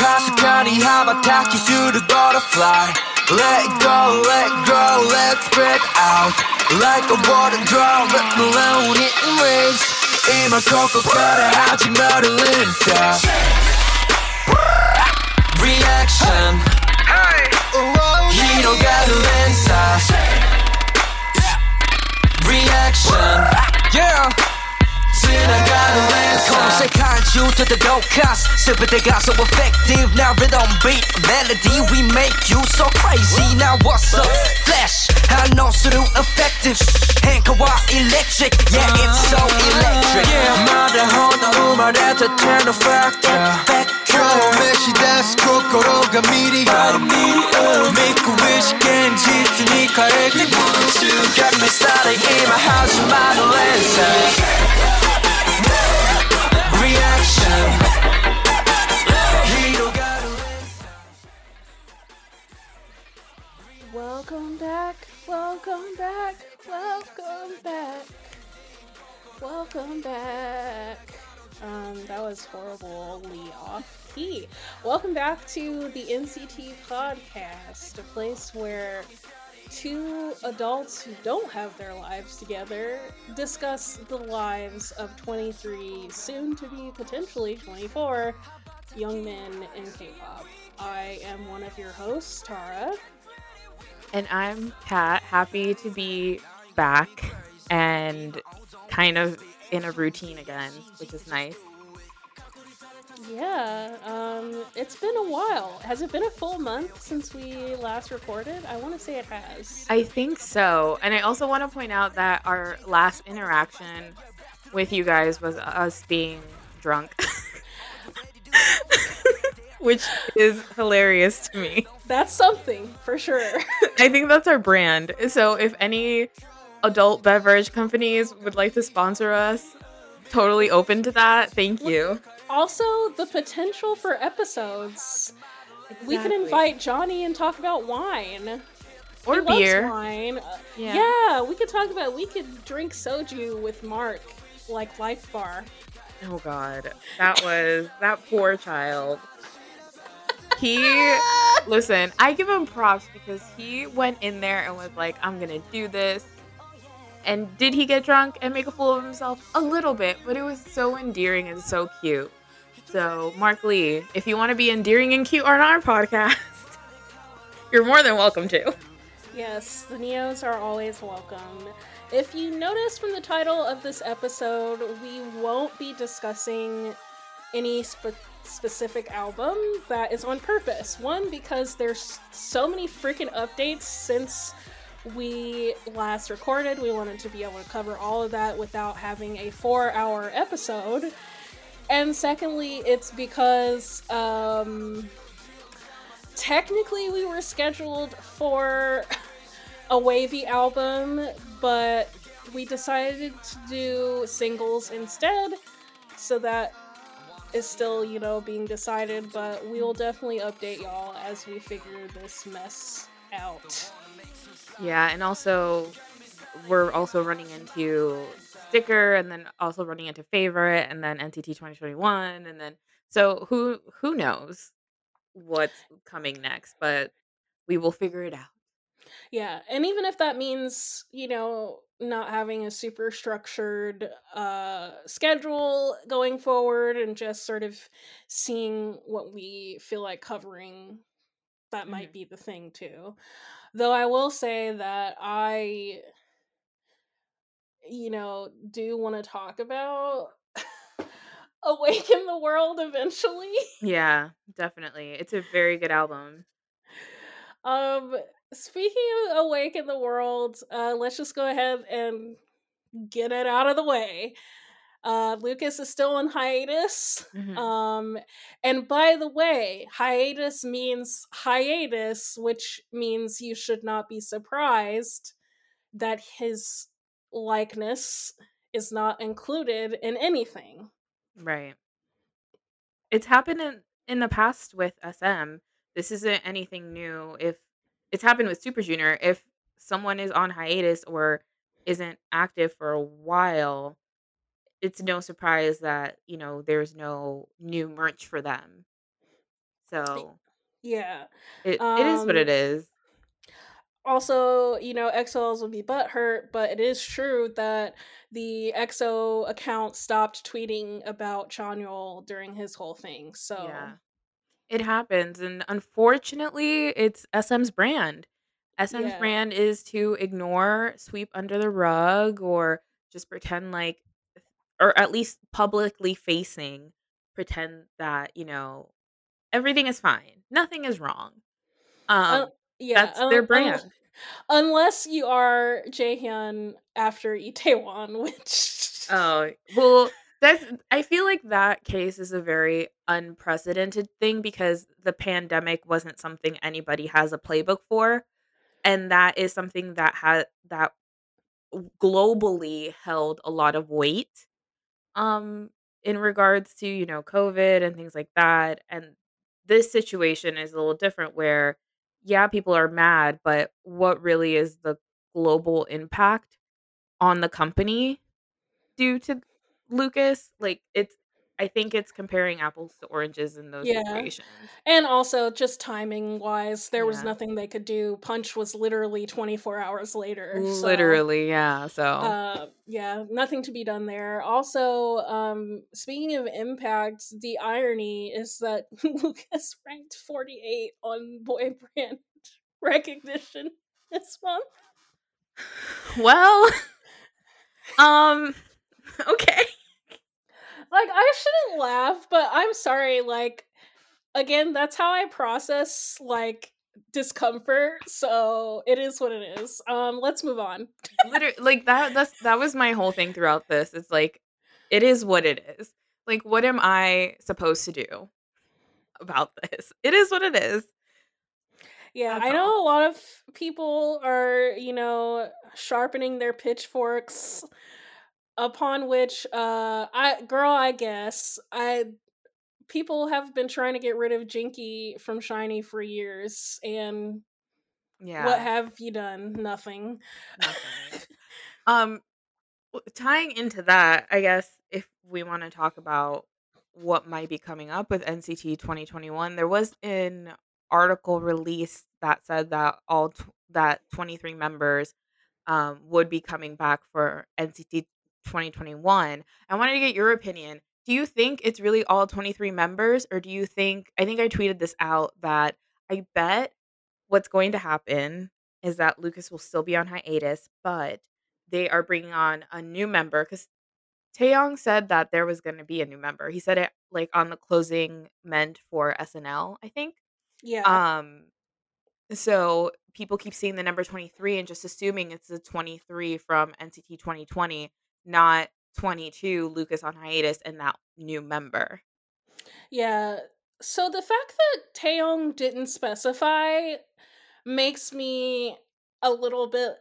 かすかに羽ばたきする butterfly Let it go, let it grow, let's spread out Like a water drop, let the load it race 今ここから始まる連鎖 Reaction 広がる連鎖 Reaction Yeah 지나가는 랜선 검색한 지우터도 가스 스베데 so effective Now rhythm beat. Melody We make you so crazy. Now what's up? Flash I know so effective. 행커와 electric? Yeah it's so electric. Yeah 말을 혼자 말해도 turn the factor 처음에 시다스 코코로가 미리 믿고 의식엔 짙으니 가르쳐 You got me started? In my house, my lens Welcome back, welcome back, welcome back, welcome back. Um, that was horribly off key. Welcome back to the NCT podcast, a place where two adults who don't have their lives together discuss the lives of 23, soon to be potentially 24, young men in K pop. I am one of your hosts, Tara. And I'm Kat, happy to be back and kind of in a routine again, which is nice. Yeah, um, it's been a while. Has it been a full month since we last recorded? I want to say it has. I think so. And I also want to point out that our last interaction with you guys was us being drunk. Which is hilarious to me. That's something for sure. I think that's our brand. So if any adult beverage companies would like to sponsor us, totally open to that. Thank you. also, the potential for episodes. We can invite Johnny and talk about wine. Or He beer. wine. Uh, Yeah. yeah, we could talk about. We could drink soju with Mark, like Life Bar. Oh god. That was that poor child. He listen, I give him props because he went in there and was like, I'm gonna do this. And did he get drunk and make a fool of himself? A little bit, but it was so endearing and so cute. So, Mark Lee, if you want to be endearing and cute on our podcast, you're more than welcome to. Yes, the Neos are always welcome. If you notice from the title of this episode, we won't be discussing any spe- specific album. That is on purpose. One, because there's so many freaking updates since we last recorded. We wanted to be able to cover all of that without having a four hour episode. And secondly, it's because um, technically we were scheduled for a WayV album, but we decided to do singles instead. So that is still, you know, being decided, but we will definitely update y'all as we figure this mess out. Yeah, and also we're also running into sticker and then also running into favorite and then NCT 2021 and then so who who knows what's coming next, but we will figure it out. Yeah, and even if that means, you know, not having a super structured uh schedule going forward and just sort of seeing what we feel like covering, that might be the thing too. Though I will say that I you know, do want to talk about Awaken the World eventually. Yeah, definitely. It's a very good album. Um, speaking of Awaken the World, uh, let's just go ahead and get it out of the way. Uh, Lucas is still on hiatus. Mhm. Um, and by the way, hiatus means hiatus, which means you should not be surprised that his likeness is not included in anything. Right. It's happened in in the past with SM. This isn't anything new. If it's happened with Super Junior, if someone is on hiatus or isn't active for a while, it's no surprise that, you know, there's no new merch for them. So Yeah. it it is what Um it is. also, you know, XOs would be butthurt, but it is true that the EXO account stopped tweeting about Chanyeol during his whole thing. So Yeah. It happens, and unfortunately, it's SM's brand. SM's yeah. brand is to ignore, sweep under the rug, or just pretend like or at least publicly facing, pretend that, you know, everything is fine. Nothing is wrong. Uh, Um, yeah. that's their Un- un- brand. unless you are Jaehyun after Itaewon, which Oh, well, that's I feel like that case is a very unprecedented thing because the pandemic wasn't something anybody has a playbook for, and that is something that had that globally held a lot of weight um in regards to, you know, COVID and things like that. And this situation is a little different where yeah, people are mad, but what really is the global impact on the company due to Lucas. Like it's I think it's comparing apples to oranges in those yeah. situations. And also, just timing wise, there was nothing they could do. Punch was literally 24 hours later. So, Literally, yeah. So uh, yeah, nothing to be done there. Also, um, speaking of impact, the irony is that Lucas ranked 48 on boy brand recognition this month. well um okay. Like, I shouldn't laugh, but I'm sorry. Like, again, that's how I process, like, discomfort. So, it is what it is. Um, let's move on. Literally like that that's that was my whole thing throughout this. It's like it is what it is. Like what am I supposed to do about this? It is what it is. Yeah, That's I all. know a lot of people are, you know, sharpening their pitchforks upon which uh I girl, I guess. I people have been trying to get rid of Jinki from SHINee for years and yeah what have you done? Nothing. Nothing. Um tying into that, I guess if we want to talk about what might be coming up with NCT 2021, there was an article released that said that all tw- that 23 members um, would be coming back for NCT 2021. I wanted to get your opinion. Do you think it's really all 23 members, or do you think I think I tweeted this out that I bet what's going to happen is that Lucas will still be on hiatus, but they are bringing on a new member because Taeyong said that there was going to be a new member. He said it like on the closing meant for SNL, I think. Yeah. Um, so people keep seeing the number 23 and just assuming it's the 23 from NCT 2020, not 22 Lucas on hiatus and that new member. Yeah. So the fact that Taeyong didn't specify makes me a little bit,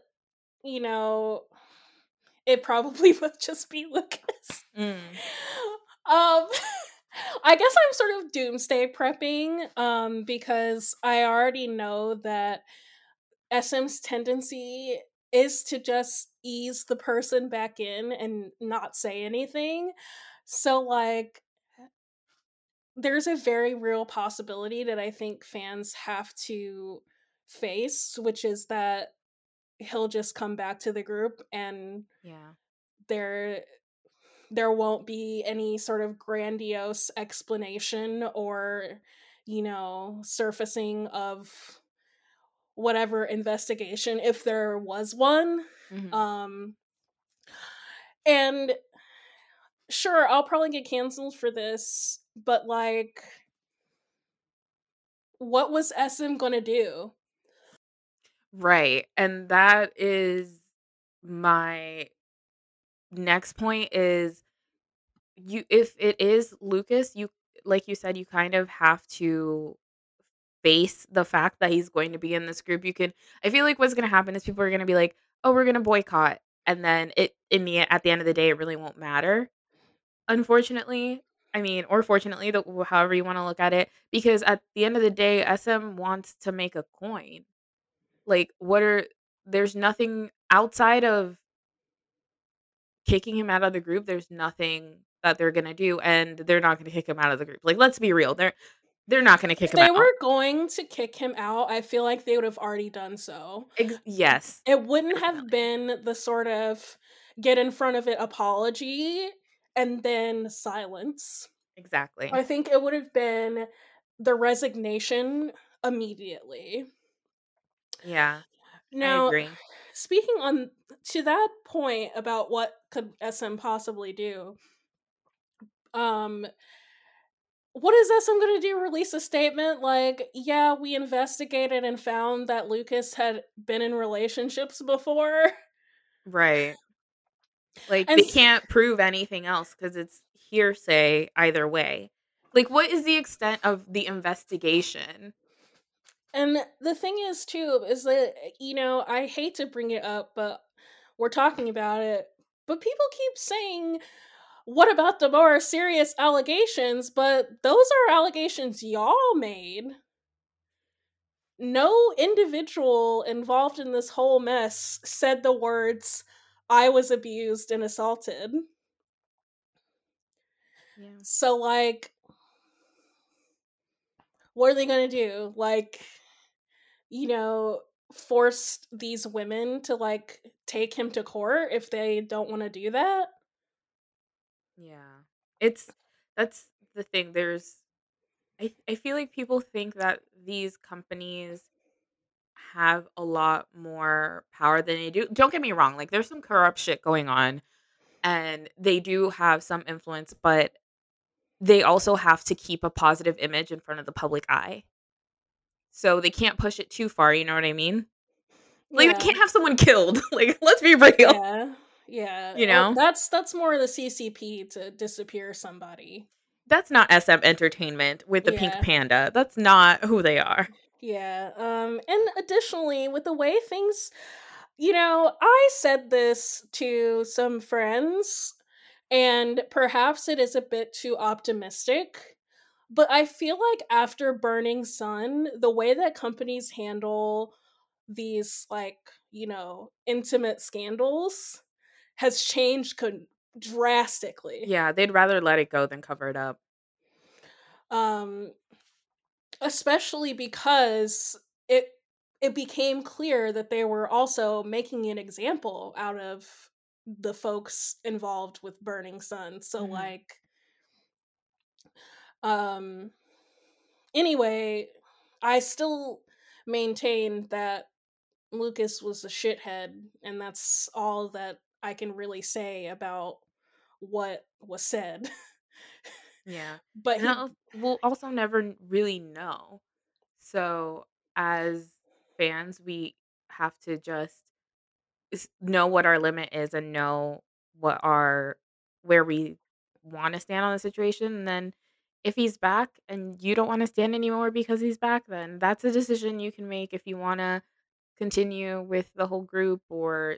you know, it probably would just be Lucas. Mm. Um I guess I'm sort of doomsday prepping um because I already know that SM's tendency is to just ease the person back in and not say anything. So like there's a very real possibility that I think fans have to face, which is that he'll just come back to the group and Yeah. there there won't be any sort of grandiose explanation or you know surfacing of whatever investigation if there was one Mhm. um and sure i'll probably get canceled for this but like what was sm gonna do Right. And that is my next point is you if it is Lucas, you like you said you kind of have to face the fact that he's going to be in this group. You can I feel like what's going to happen is people are going to be like, "Oh, we're going to boycott." And then it in the at the end of the day it really won't matter. Unfortunately, I mean, or fortunately, the, however you want to look at it, because at the end of the day, SM wants to make a coin. Like, what are there's nothing outside of kicking him out of the group. There's nothing that they're gonna do, and they're not gonna kick him out of the group. Like, let's be real. They're they're not going to kick him out. if him they out. were going to kick him out, I feel like they would have already done so. Ex- yes. It wouldn't have been the sort of get in front of it apology and then silence. Exactly. I think it would have been the resignation immediately. Yeah. Now, speaking on to that point about what could SM possibly do, um, what is SM going to do? Release a statement like, "Yeah, we investigated and found that Lucas had been in relationships before." Right. Like And they can't prove anything else because it's hearsay either way. Like, what is the extent of the investigation? And the thing is, too, is that, eh, you know, I hate to bring it up, but we're talking about it. But people keep saying, what about the more serious allegations? But those are allegations y'all made. No individual involved in this whole mess said the words, I was abused and assaulted. Yeah. So, like, what are they going to do? Like, you know, force these women to, like, take him to court if they don't want to do that? Yeah. It's that's the thing. There's I I feel like people think that these companies have a lot more power than they do. Don't get me wrong, like there's some corrupt shit going on and they do have some influence, but they also have to keep a positive image in front of the public eye. So they can't push it too far, you know what I mean? Like Yeah. they can't have someone killed. Like let's be real. Yeah. Yeah. You know? that's that's more the CCP to disappear somebody. That's not SM Entertainment with the pink panda. That's not who they are. Yeah. Um and additionally with the way things you know, I said this to some friends and perhaps it is a bit too optimistic, but I feel like after Burning Sun, the way that companies handle these like, you know, intimate scandals has changed con- drastically. Yeah, they'd rather let it go than cover it up. um especially because it it became clear that they were also making an example out of the folks involved with burning sun so Mhm. like um anyway i still maintain that lucas was a shithead and that's all that i can really say about what was said Yeah. but he we'll also never really know. So as fans, we have to just know what our limit is and know what our where we want to stand on the situation. And then if he's back and you don't want to stand anymore because he's back, then that's a decision you can make if you want to continue with the whole group or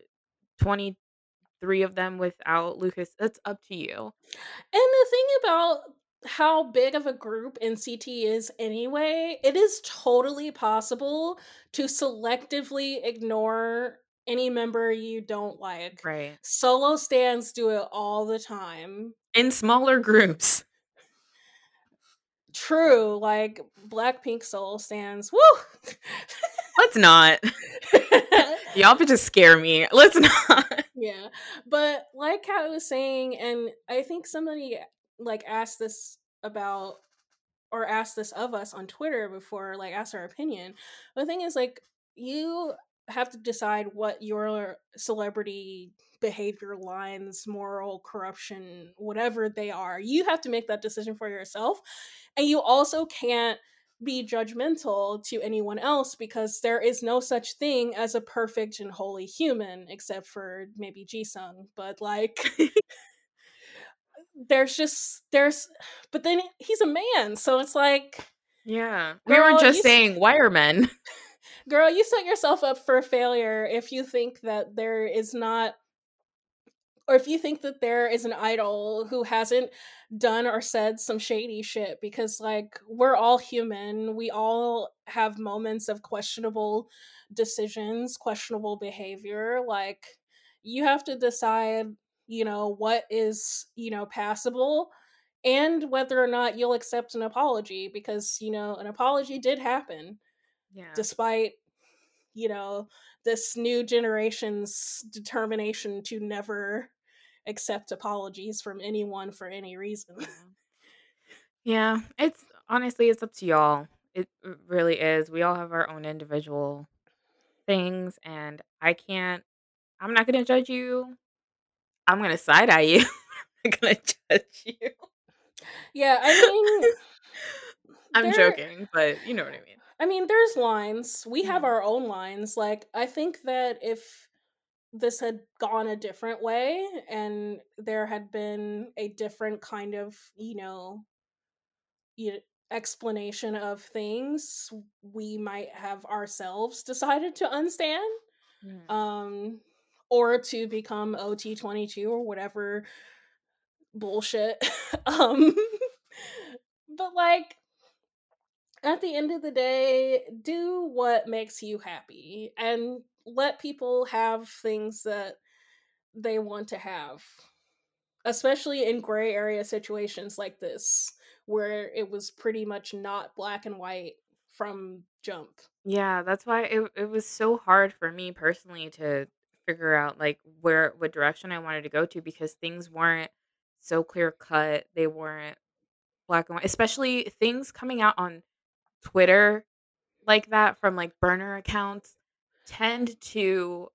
23 of them without Lucas. That's up to you. And the thing about how big of a group NCT is anyway, it is totally possible to selectively ignore any member you don't like. Right. Solo stands do it all the time. In smaller groups. True, like Blackpink soul stands. Woo! Let's not. Y'all could just scare me. Let's not. yeah. But like how I was saying, and I think somebody like asked this about or asked this of us on Twitter before, like asked our opinion. The thing is, like, you have to decide what your celebrity behavior lines, moral corruption, whatever they are. You have to make that decision for yourself. And you also can't be judgmental to anyone else because there is no such thing as a perfect and holy human except for maybe Jisung. But like there's just there's but then he's a man, so it's like Yeah. We Girl, were just you saying wiremen. girl, you set yourself up for failure if you think that there is not or if you think that there is an idol who hasn't done or said some shady shit because like we're all human we all have moments of questionable decisions questionable behavior like you have to decide you know what is you know passable and whether or not you'll accept an apology because you know an apology did happen Yeah. despite you know this new generation's determination to never accept apologies from anyone for any reason Yeah. Mm-hmm. Yeah, it's honestly it's up to y'all. It really is. We all have our own individual things and I can't I'm not going to judge you. I'm going to side eye you. I'm not going to judge you. yeah i mean I'm there joking, but you know what I mean. I mean there's lines we have Mhm. our own lines like i think that if this had gone a different way and there had been a different kind of you know explanation of things we might have ourselves decided to unstand Mhm. um or to become ot22 or whatever bullshit um but like at the end of the day do what makes you happy and let people have things that they want to have especially in gray area situations like this where it was pretty much not black and white from jump Yeah, that's why it it was so hard for me personally to figure out like where what direction I wanted to go to because things weren't so clear cut. They weren't black and white, especially things coming out on Twitter like that from like burner accounts tend to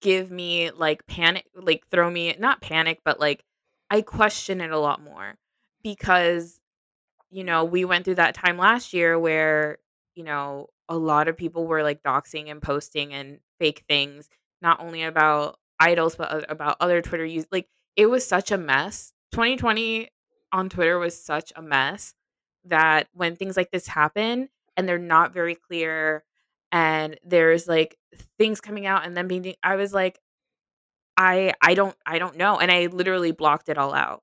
give me like panic, like throw me not panic, but like I question it a lot more because you know, we went through that time last year where, you know, a lot of people were like doxing and posting and fake things, not only about idols, but about other Twitter use. Like, it was such a mess. 2020 on Twitter was such a mess that when things like this happen and they're not very clear and there's like things coming out and then being, I was like, I, I don't, I don't know. And I literally blocked it all out.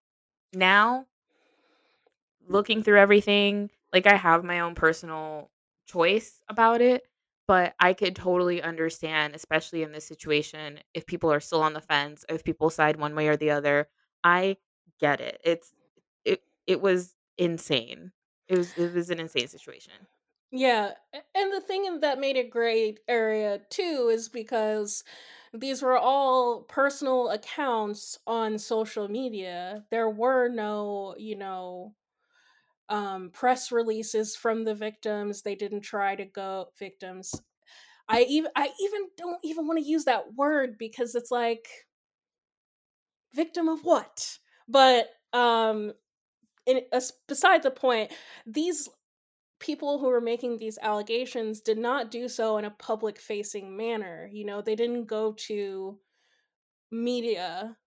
Now looking through everything, like I have my own personal choice about it, but I could totally understand, especially in this situation, if people are still on the fence, if people side one way or the other. I get it. It's it it was insane. It was it was an insane situation. Yeah, and the thing that made it great area too is because these were all personal accounts on social media. There were no, you know, um press releases from the victims. They didn't try to go victims. I even I even don't even want to use that word because it's like victim of what? But um in, as, uh, beside the point, these people who were making these allegations did not do so in a public facing manner. You know, they didn't go to media.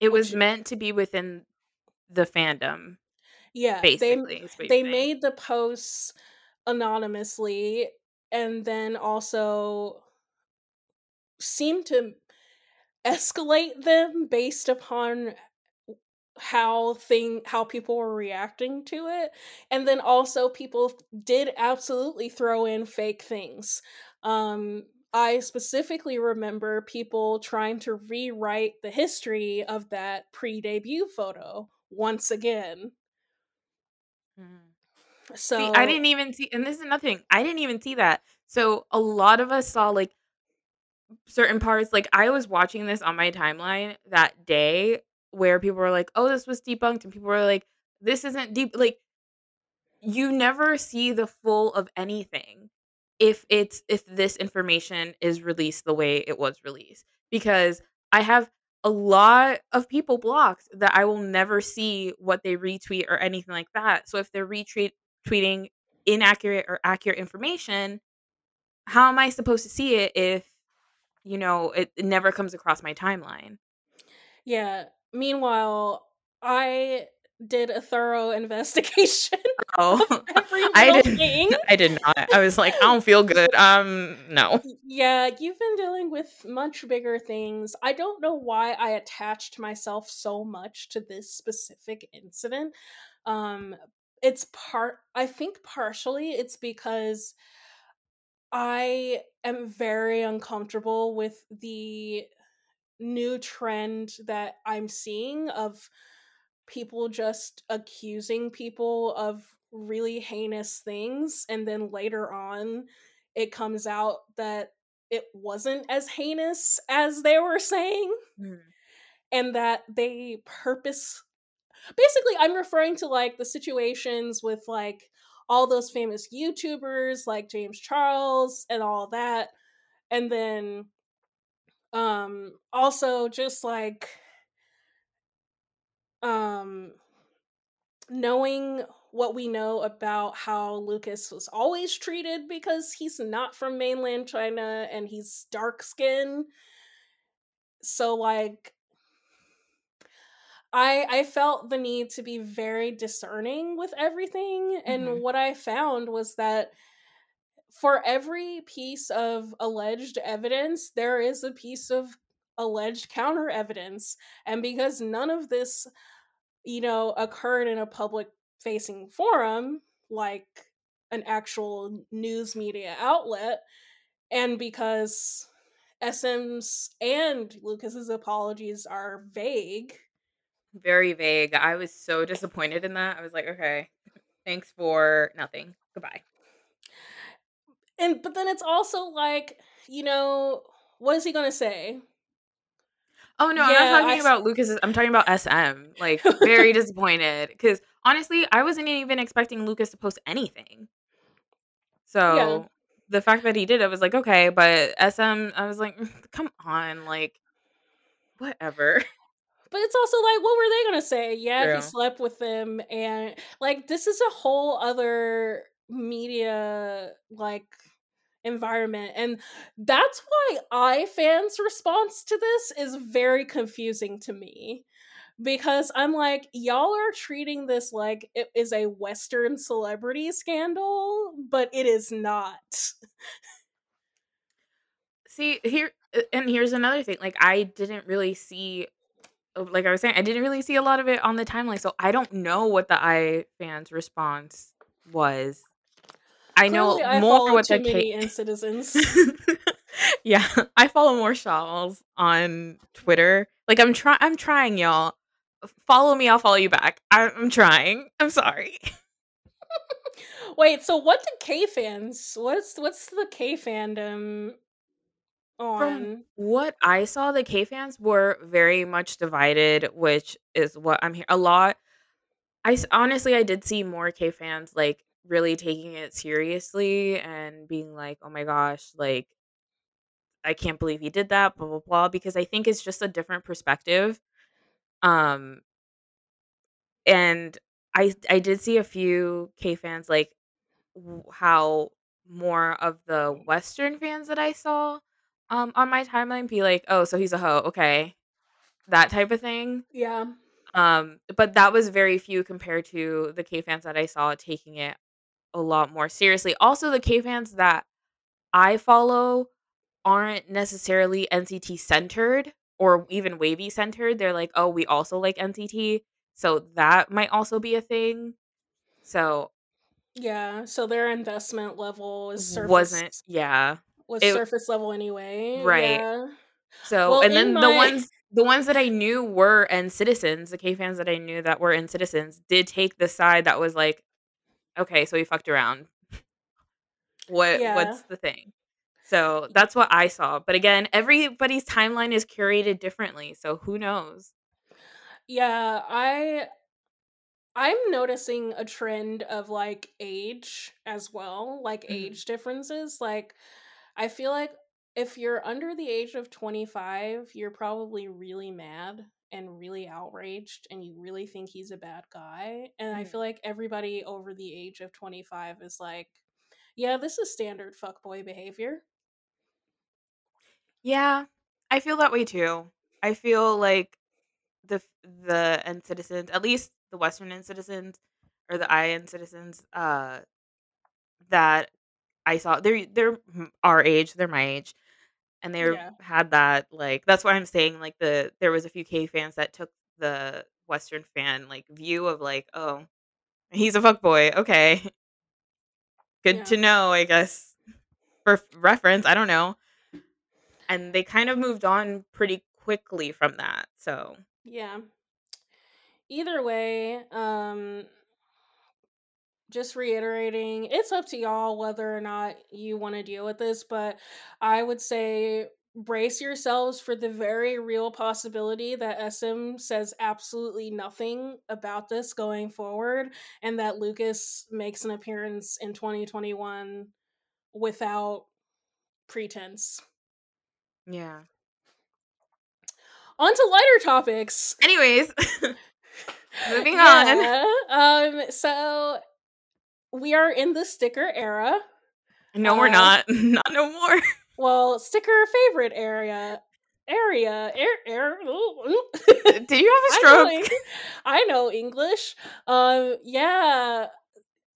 It was Which- meant to be within the fandom, Yeah, they basically. is they made the posts anonymously and then also seemed to escalate them based upon how thing how people were reacting to it and then also people did absolutely throw in fake things um i specifically remember people trying to rewrite the history of that pre-debut photo once again Mhm. so See, I didn't even see, and this is nothing. I didn't even see that. So a lot of us saw like certain parts. Like I was watching this on my timeline that day where people were like, "Oh, this was debunked," and people were like, "This isn't deep." Like you never see the full of anything if it's if this information is released the way it was released because I have a lot of people blocked that I will never see what they retweet or anything like that. So if they're retweet tweeting inaccurate or accurate information, how am I supposed to see it if you know it, it never comes across my timeline? yeah meanwhile i did a thorough investigation Oh, every I didn't. thing. I did not. I was like, I don't feel good. Um, no. Yeah, you've been dealing with much bigger things. I don't know why I attached myself so much to this specific incident. Um it's part I think partially it's because I am very uncomfortable with the new trend that I'm seeing of people just accusing people of really heinous things and then later on it comes out that it wasn't as heinous as they were saying Mhm. and that they purpose basically i'm referring to like the situations with like all those famous youtubers like james charles and all that and then um also just like um knowing what we know about how Lucas was always treated because he's not from mainland China and he's dark skinned. So like I I felt the need to be very discerning with everything and Mhm. what I found was that for every piece of alleged evidence there is a piece of alleged counter evidence and because none of this you know occurred in a public facing forum like an actual news media outlet and because SM's and Lucas's apologies are vague Very vague. I was so disappointed in that. I was like, okay, thanks for nothing. Goodbye. And but then it's also like you know what is he gonna say Oh no, I'm not talking s- about lucas I'm talking about SM. Like, very disappointed because honestly, I wasn't even expecting Lucas to post anything. So the fact that he did, I was like, okay, but SM, I was like, "Mm, come on, like, whatever. But it's also like, what were they gonna say? Yeah, True. he slept with them, and like this is a whole other media like environment, and that's why I fans' response to this is very confusing to me. Because I'm like, y'all are treating this like it is a Western celebrity scandal, but it is not. See here, uh, and here's another thing. Like, I didn't really see, uh, like I was saying, I didn't really see a lot of it on the timeline, so I don't know what the I fans' response was. I know I more too the many K- in citizens. yeah, I follow more Shawls on Twitter. Like I'm trying, I'm trying, y'all. Follow me, I'll follow you back. I- I'm trying. I'm sorry. Wait, so what did K fans? What's what's the K fandom on? From what I saw, the K fans were very much divided, which is what I'm here. A lot. I honestly, I did see more K fans like really taking it seriously and being like, "Oh my gosh, like I can't believe he did that." Blah blah blah. Because I think it's just a different perspective. Um, and I I did see a few K fans like w- how more of the Western fans that I saw um on my timeline be like, "Oh, so he's a hoe." Okay. That type of thing. yeah, Um but that was very few compared to the K fans that I saw taking it a lot more seriously. Also the K fans that I follow aren't necessarily NCT centered or even WayV centered. They're like, "Oh, we also like NCT." So that might also be a thing. So yeah. So their investment level is surface wasn't yeah. was it- surface level anyway. Right. Yeah. So Well, and then the ones the ones that I knew were NCTzens, the K fans that I knew that were NCTzens did take the side that was like, okay, so he fucked around. What Yeah. what's the thing? So that's what I saw. But again, everybody's timeline is curated differently, so who knows? Yeah, I I'm noticing a trend of like age as well, like Mhm. age differences. Like I feel like if you're under the age of 25, you're probably really mad and really outraged and you really think he's a bad guy. And I Mhm. feel like everybody over the age of 25 is like, yeah, this is standard fuckboy behavior. Yeah, I feel that way too. I feel like the the NCTzens, at least the Western NCTzens or the IN citizens, uh, that I saw they're they're our age, they're my age, and they Yeah. had that like that's why I'm saying like the there was a few K fans that took the Western fan like view of like oh he's a fuck boy okay good Yeah. to know I guess for f- reference I don't know and they kind of moved on pretty quickly from that so Yeah. either way, um just reiterating, it's up to y'all whether or not you want to deal with this, but I would say brace yourselves for the very real possibility that SM says absolutely nothing about this going forward and that Lucas makes an appearance in 2021 without pretense. Yeah. On to lighter topics. Anyways, moving on. Um so we are in the sticker era. No, we're Uh, not. Not no more. Well, sticker favorite area. Area. Air, air. Did you have a know, stroke? Eng- I know English. Um, yeah.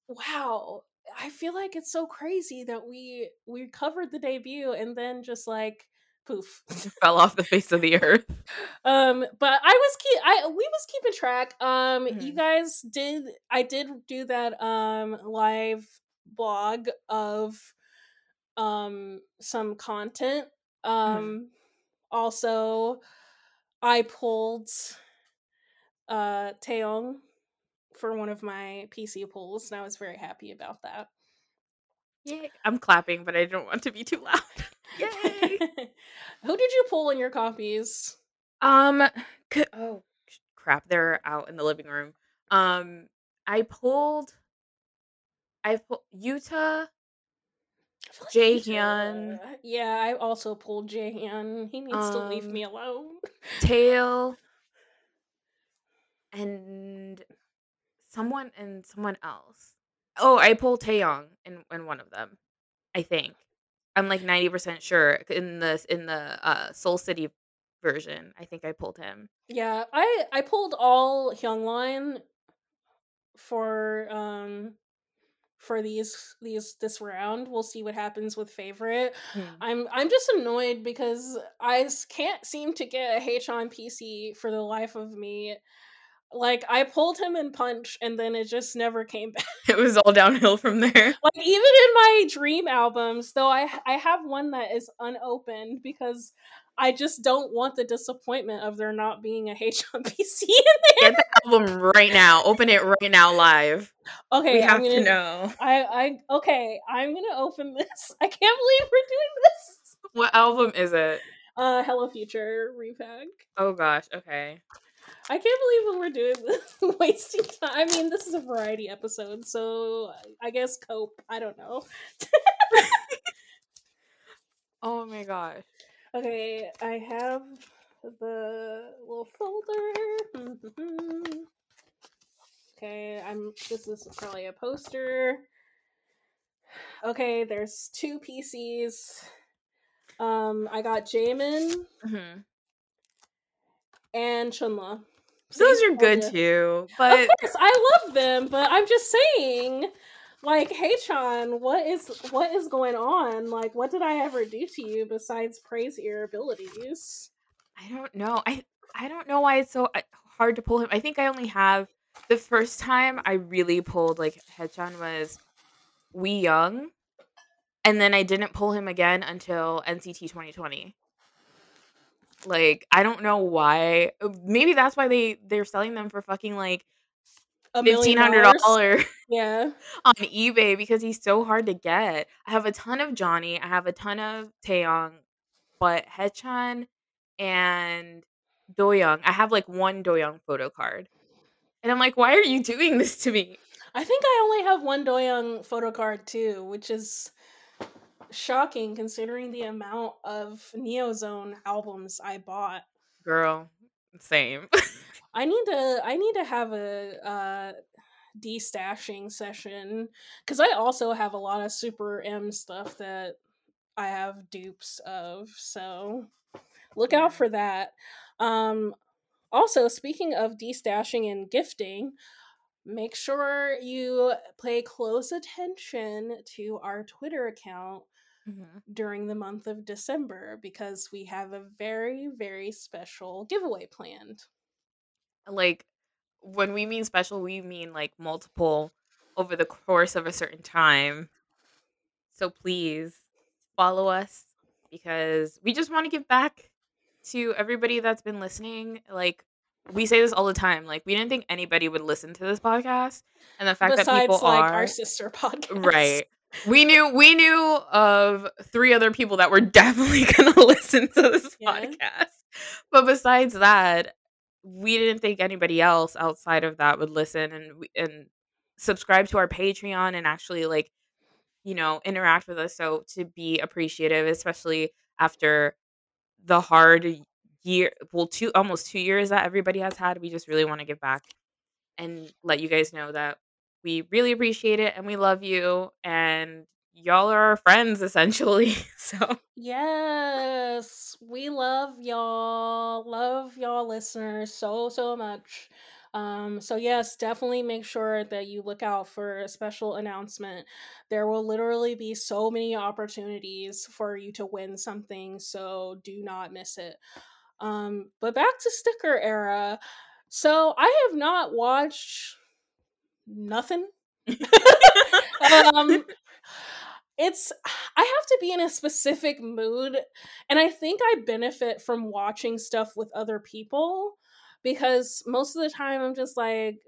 Wow. I feel like it's so crazy that we we covered the debut and then just like poof. Fell off the face of the earth. um, but I was keep I we was keeping track. Um, you Mhm. guys did I did do that um live blog of um some content. Um also I pulled uh Taeyong for one of my PC pulls and I was very happy about that. Yay. I'm clapping, but I don't want to be too loud. Yay. Who did you pull in your copies? Um. c- Oh crap! They're out in the living room. Um. I pulled. I pulled Yuta. Like Jaehyun. Yeah, I also pulled Jaehyun. He needs to leave Um, me alone. Tail. And someone and someone else. Oh, I pulled Taeyong in in one of them. I think. I'm like 90% sure in the in the uh Seoul City version. I think I pulled him. Yeah, I I pulled all Hyungline for um for these these this round. We'll see what happens with favorite. Hmm. I'm I'm just annoyed because I can't seem to get a Haechan PC for the life of me. Like I pulled him in Punch and then it just never came back. It was all downhill from there. Like even in my dream albums, though I I have one that is unopened because I just don't want the disappointment of there not being a H on PC in there. Get the album right now. Open it right now live. Okay, we have gonna, to know. I I okay, I'm gonna open this. I can't believe we're doing this. What album is it? Uh, Hello Future repack. Oh gosh, okay. I can't believe when we're doing this, wasting time. I mean, this is a variety episode, so I guess cope. I don't know. Oh my gosh. Okay, I have the little folder. okay, I'm. This is probably a poster. Okay, there's two PCs. Um, I got Jaemin Mhm. and Chenle. Those are good too, Of but course, I love them, but I'm just saying, like, hey, Chan, what is what is going on? Like, what did I ever do to you besides praise your abilities? I don't know. I I don't know why it's so uh, hard to pull him. I think I only have the first time I really pulled like Haechan was We Young, and then I didn't pull him again until NCT 2020. Like I don't know why. Uh, Maybe that's why they they're selling them for fucking like A fifteen million hundred dollars? dollars Yeah. on eBay because he's so hard to get. I have a ton of Johnny. I have a ton of Taeyong, but Haechan and Doyoung. I have like one Doyoung photo card, and I'm like, why are you doing this to me, I think I only have one Doyoung photo card too, which is shocking considering the amount of Neo Zone albums I bought. girl? Same. I need to I need to have a uh destashing session cuz I also have a lot of Super M stuff that I have dupes of. So look out for that. Um also speaking of destashing and gifting, make sure you pay close attention to our Twitter account Mhm. during the month of December because we have a very very special giveaway planned. Like when we mean special, we mean like multiple over the course of a certain time. So please follow us because we just want to give back to everybody that's been listening. Like we say this all the time. Like we didn't think anybody would listen to this podcast, and the fact Besides, that people like are our sister podcast, right. We knew we knew of three other people that were definitely going to listen to this Yeah. podcast. But besides that, we didn't think anybody else outside of that would listen and we, and subscribe to our Patreon and actually like you know interact with us so to be appreciative especially after the hard year well two almost 2 years that everybody has had we just really want to give back and let you guys know that we really appreciate it and we love you and y'all are our friends essentially so Yes, we love y'all. Love y'all listeners so so much. Um so yes, definitely make sure that you look out for a special announcement. There will literally be so many opportunities for you to win something, so do not miss it. Um but back to sticker era. So I have not watched nothing. Um it's i have to be in a specific mood and i think i benefit from watching stuff with other people because most of the time i'm just like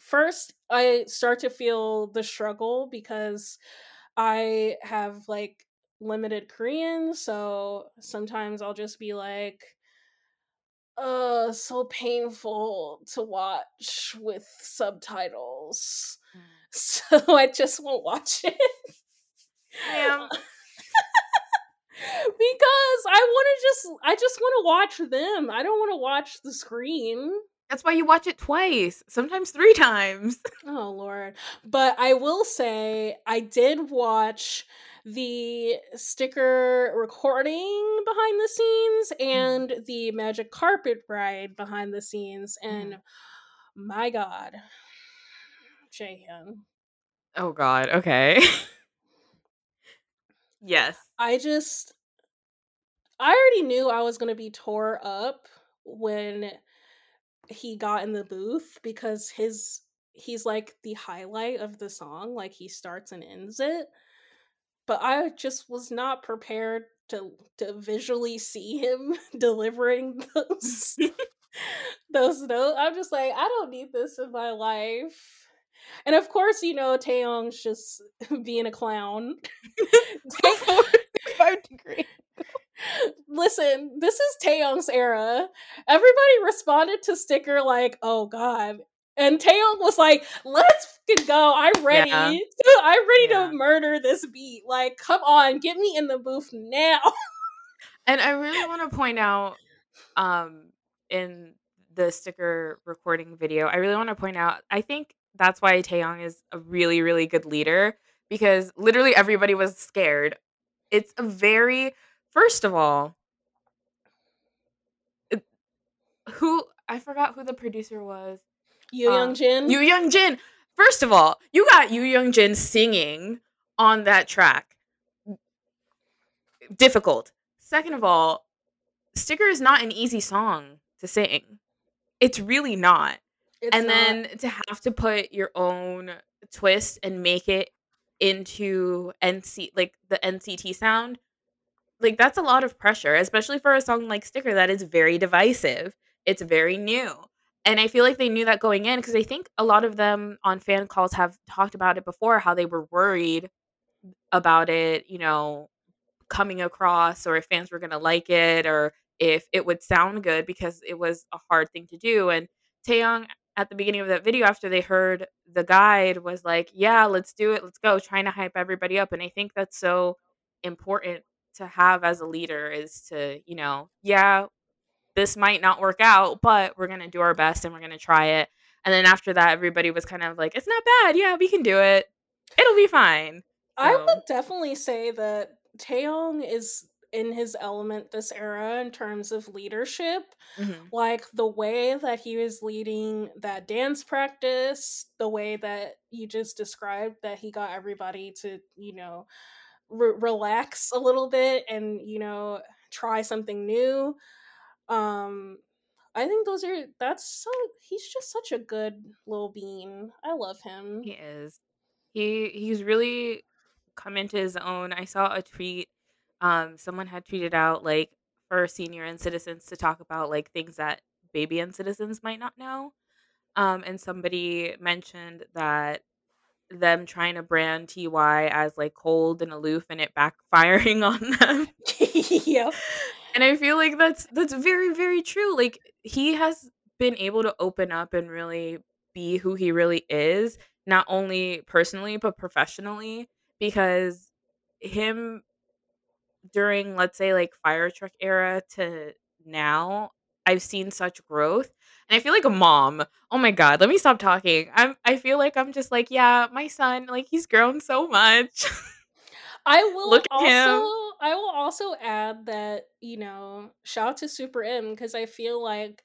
first i start to feel the struggle because i have like limited korean so sometimes i'll just be like uh so painful to watch with subtitles so I just won't watch it. Ma'am. because I want to just I just want to watch them. I don't want to watch the screen. that's why you watch it twice sometimes three times Oh lord. But I will say I did watch the sticker recording behind the scenes mm-hmm. and the magic carpet ride behind the scenes and mm-hmm. my god. Jaehyun. oh god okay. Yes. I just I already knew I was going to be tore up when he got in the booth because his he's like the highlight of the song like he starts and ends it but I just was not prepared to to visually see him delivering those those notes. I'm just like I don't need this in my life. And of course, you know, Taeyong's just being a clown. Five degree. Listen, this is Taeyong's era. Everybody responded to sticker like, "Oh God," and Taeyong was like, "Let's fucking go! I'm ready. Yeah. I'm ready Yeah. to murder this beat. Like, come on, get me in the booth now." And I really want to point out, um, in the sticker recording video, I really want to point out, I think that's why Taeyong is a really, really good leader because literally everybody was scared. It's a very, first of all, who I forgot who the producer was. Yu Um, Young Jin. Yu Young Jin. First of all, you got Yu Young Jin singing on that track. Difficult. Second of all, Sticker is not an easy song to sing. It's really not. It's and not- then to have to put your own twist and make it into NC like the NCT sound, like that's a lot of pressure, especially for a song like Sticker that is very divisive. It's very new. And I feel like they knew that going in because I think a lot of them on fan calls have talked about it before how they were worried about it, you know, coming across or if fans were going to like it or if it would sound good because it was a hard thing to do. And Taeyong at the beginning of that video after they heard the guide was like, "Yeah, let's do it. Let's go." Trying to hype everybody up and I think that's so important to have as a leader is to, you know, yeah, this might not work out, but we're going to do our best and we're going to try it. And then after that everybody was kind of like, "It's not bad. Yeah, we can do it. It'll be fine." I would definitely say that Taeyong is in his element this era in terms of leadership. Mhm. Like the way that he was leading that dance practice, the way that you just described that he got everybody to, you know, re- relax a little bit and, you know, try something new. Um I think those are that's so he's just such a good little bean. I love him. He is. He he's really come into his own. I saw a tweet. Um, someone had tweeted out like for senior NCTzens to talk about like things that baby NCTzens might not know. Um, and somebody mentioned that them trying to brand TY as like cold and aloof and it backfiring on them. yep. And I feel like that's that's very very true. Like he has been able to open up and really be who he really is, not only personally but professionally because him during let's say like fire truck era to now I've seen such growth and I feel like a mom. Oh my god, let me stop talking. I'm I feel like I'm just like, yeah, my son, like he's grown so much. I will Look at also him. I will also add that, you know, shout out to Super M because I feel like,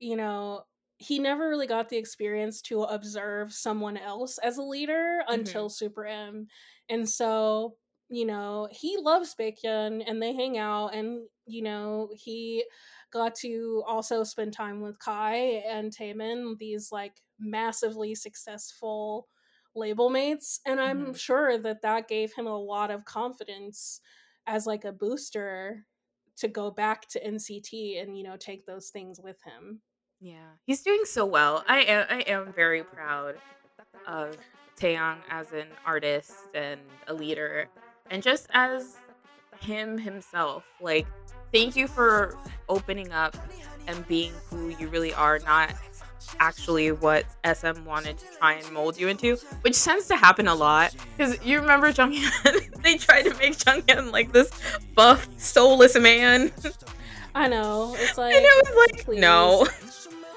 you know, he never really got the experience to observe someone else as a leader Mhm. until Super M. And so, you know, he loves Baekhyun and they hang out and, you know, he got to also spend time with Kai and Taemin, these like massively successful label mates and i'm Mhm. sure that that gave him a lot of confidence as like a booster to go back to nct and you know take those things with him Yeah. He's doing so well. I am I am very proud of Taeyong as an artist and a leader and just as him himself. Like thank you for opening up and being who you really are, not actually what SM wanted to try and mold you into, which tends to happen a lot. Because you remember Jonghyun, they tried to make Jonghyun like this buff, soulless man, i know it's like and it was like, please. no.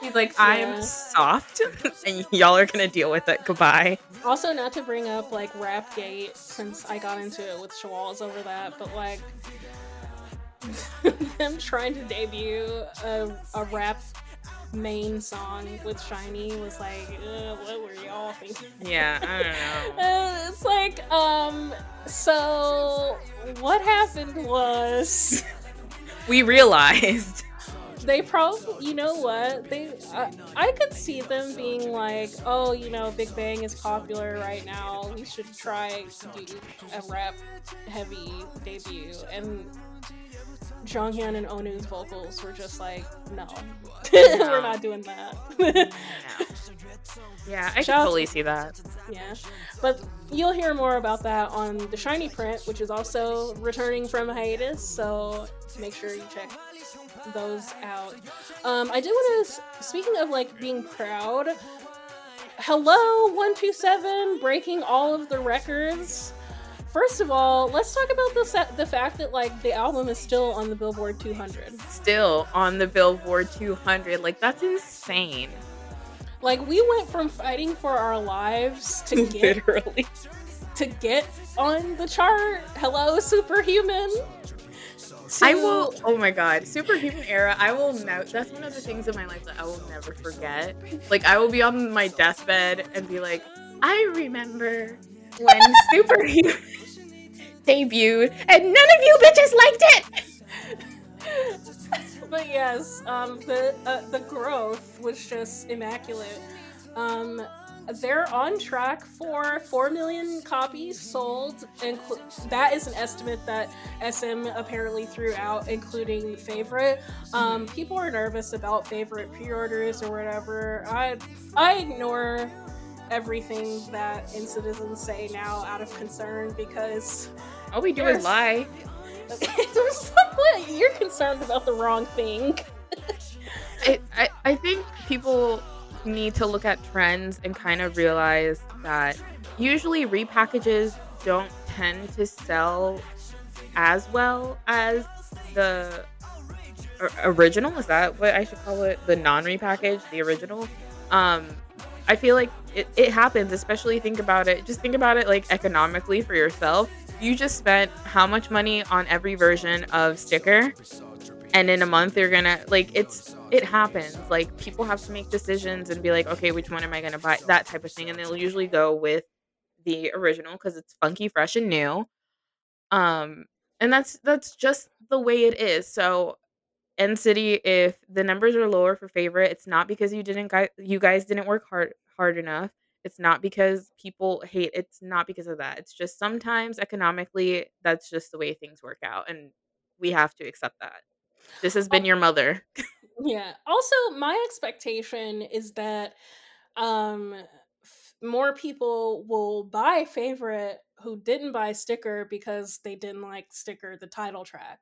He's like, I'm soft, and y'all are gonna deal with it. Goodbye. also not to bring up like rap gate since i got into it with Shawols over that but like them trying to debut a, a rap main song with SHINee was like what were y'all thinking Yeah, I don't know. Uh, it's like, um, so what happened was We realized. they probably, you know what, they, I, I could see them being like, oh, you know, Big Bang is popular right now. We should try to do a rap heavy debut. And Jonghyun and Onew's vocals were just like, no, we're not doing that. No. Yeah, I can Shout- totally see that. Yeah, but you'll hear more about that on the SHINee print, which is also returning from hiatus. So make sure you check those out. Um, I did want to. Speaking of like being proud, hello one two seven breaking all of the records. First of all, let's talk about the the fact that like the album is still on the Billboard 200. Still on the Billboard 200. Like, that's insane. Like we went from fighting for our lives to get Literally. to get on the chart. Hello, superhuman. I will. Oh my god, superhuman era. I will never. That's one of the things in my life that I will never forget. Like I will be on my deathbed and be like, I remember when superhuman debuted, and none of you bitches liked it. but yes, um, the uh, the growth was just immaculate. Um, they're on track for four million copies sold, and that is an estimate that SM apparently threw out, including favorite. Um, people are nervous about favorite pre-orders or whatever. I I ignore everything that NCTzens say now out of concern because All we do is lie. you're concerned about the wrong thing. I, I, I think people need to look at trends and kind of realize that usually repackages don't tend to sell as well as the original is that what i should call it the non-repackaged the original um i feel like it, it happens especially think about it. Just think about it like economically for yourself. You just spent how much money on every version of sticker and in a month you're gonna like it's it happens. Like people have to make decisions and be like okay which one am i gonna buy? That type of thing and they'll usually go with the original because it's funky fresh and new. Um and that's that's just the way it is. So N City, if the numbers are lower for favorite, it's not because you didn't guys you guys didn't work hard hard enough. It's not because people hate. It's not because of that. It's just sometimes economically, that's just the way things work out, and we have to accept that. This has been your mother. Yeah. Also, my expectation is that um f- more people will buy favorite who didn't buy sticker because they didn't like sticker the title track.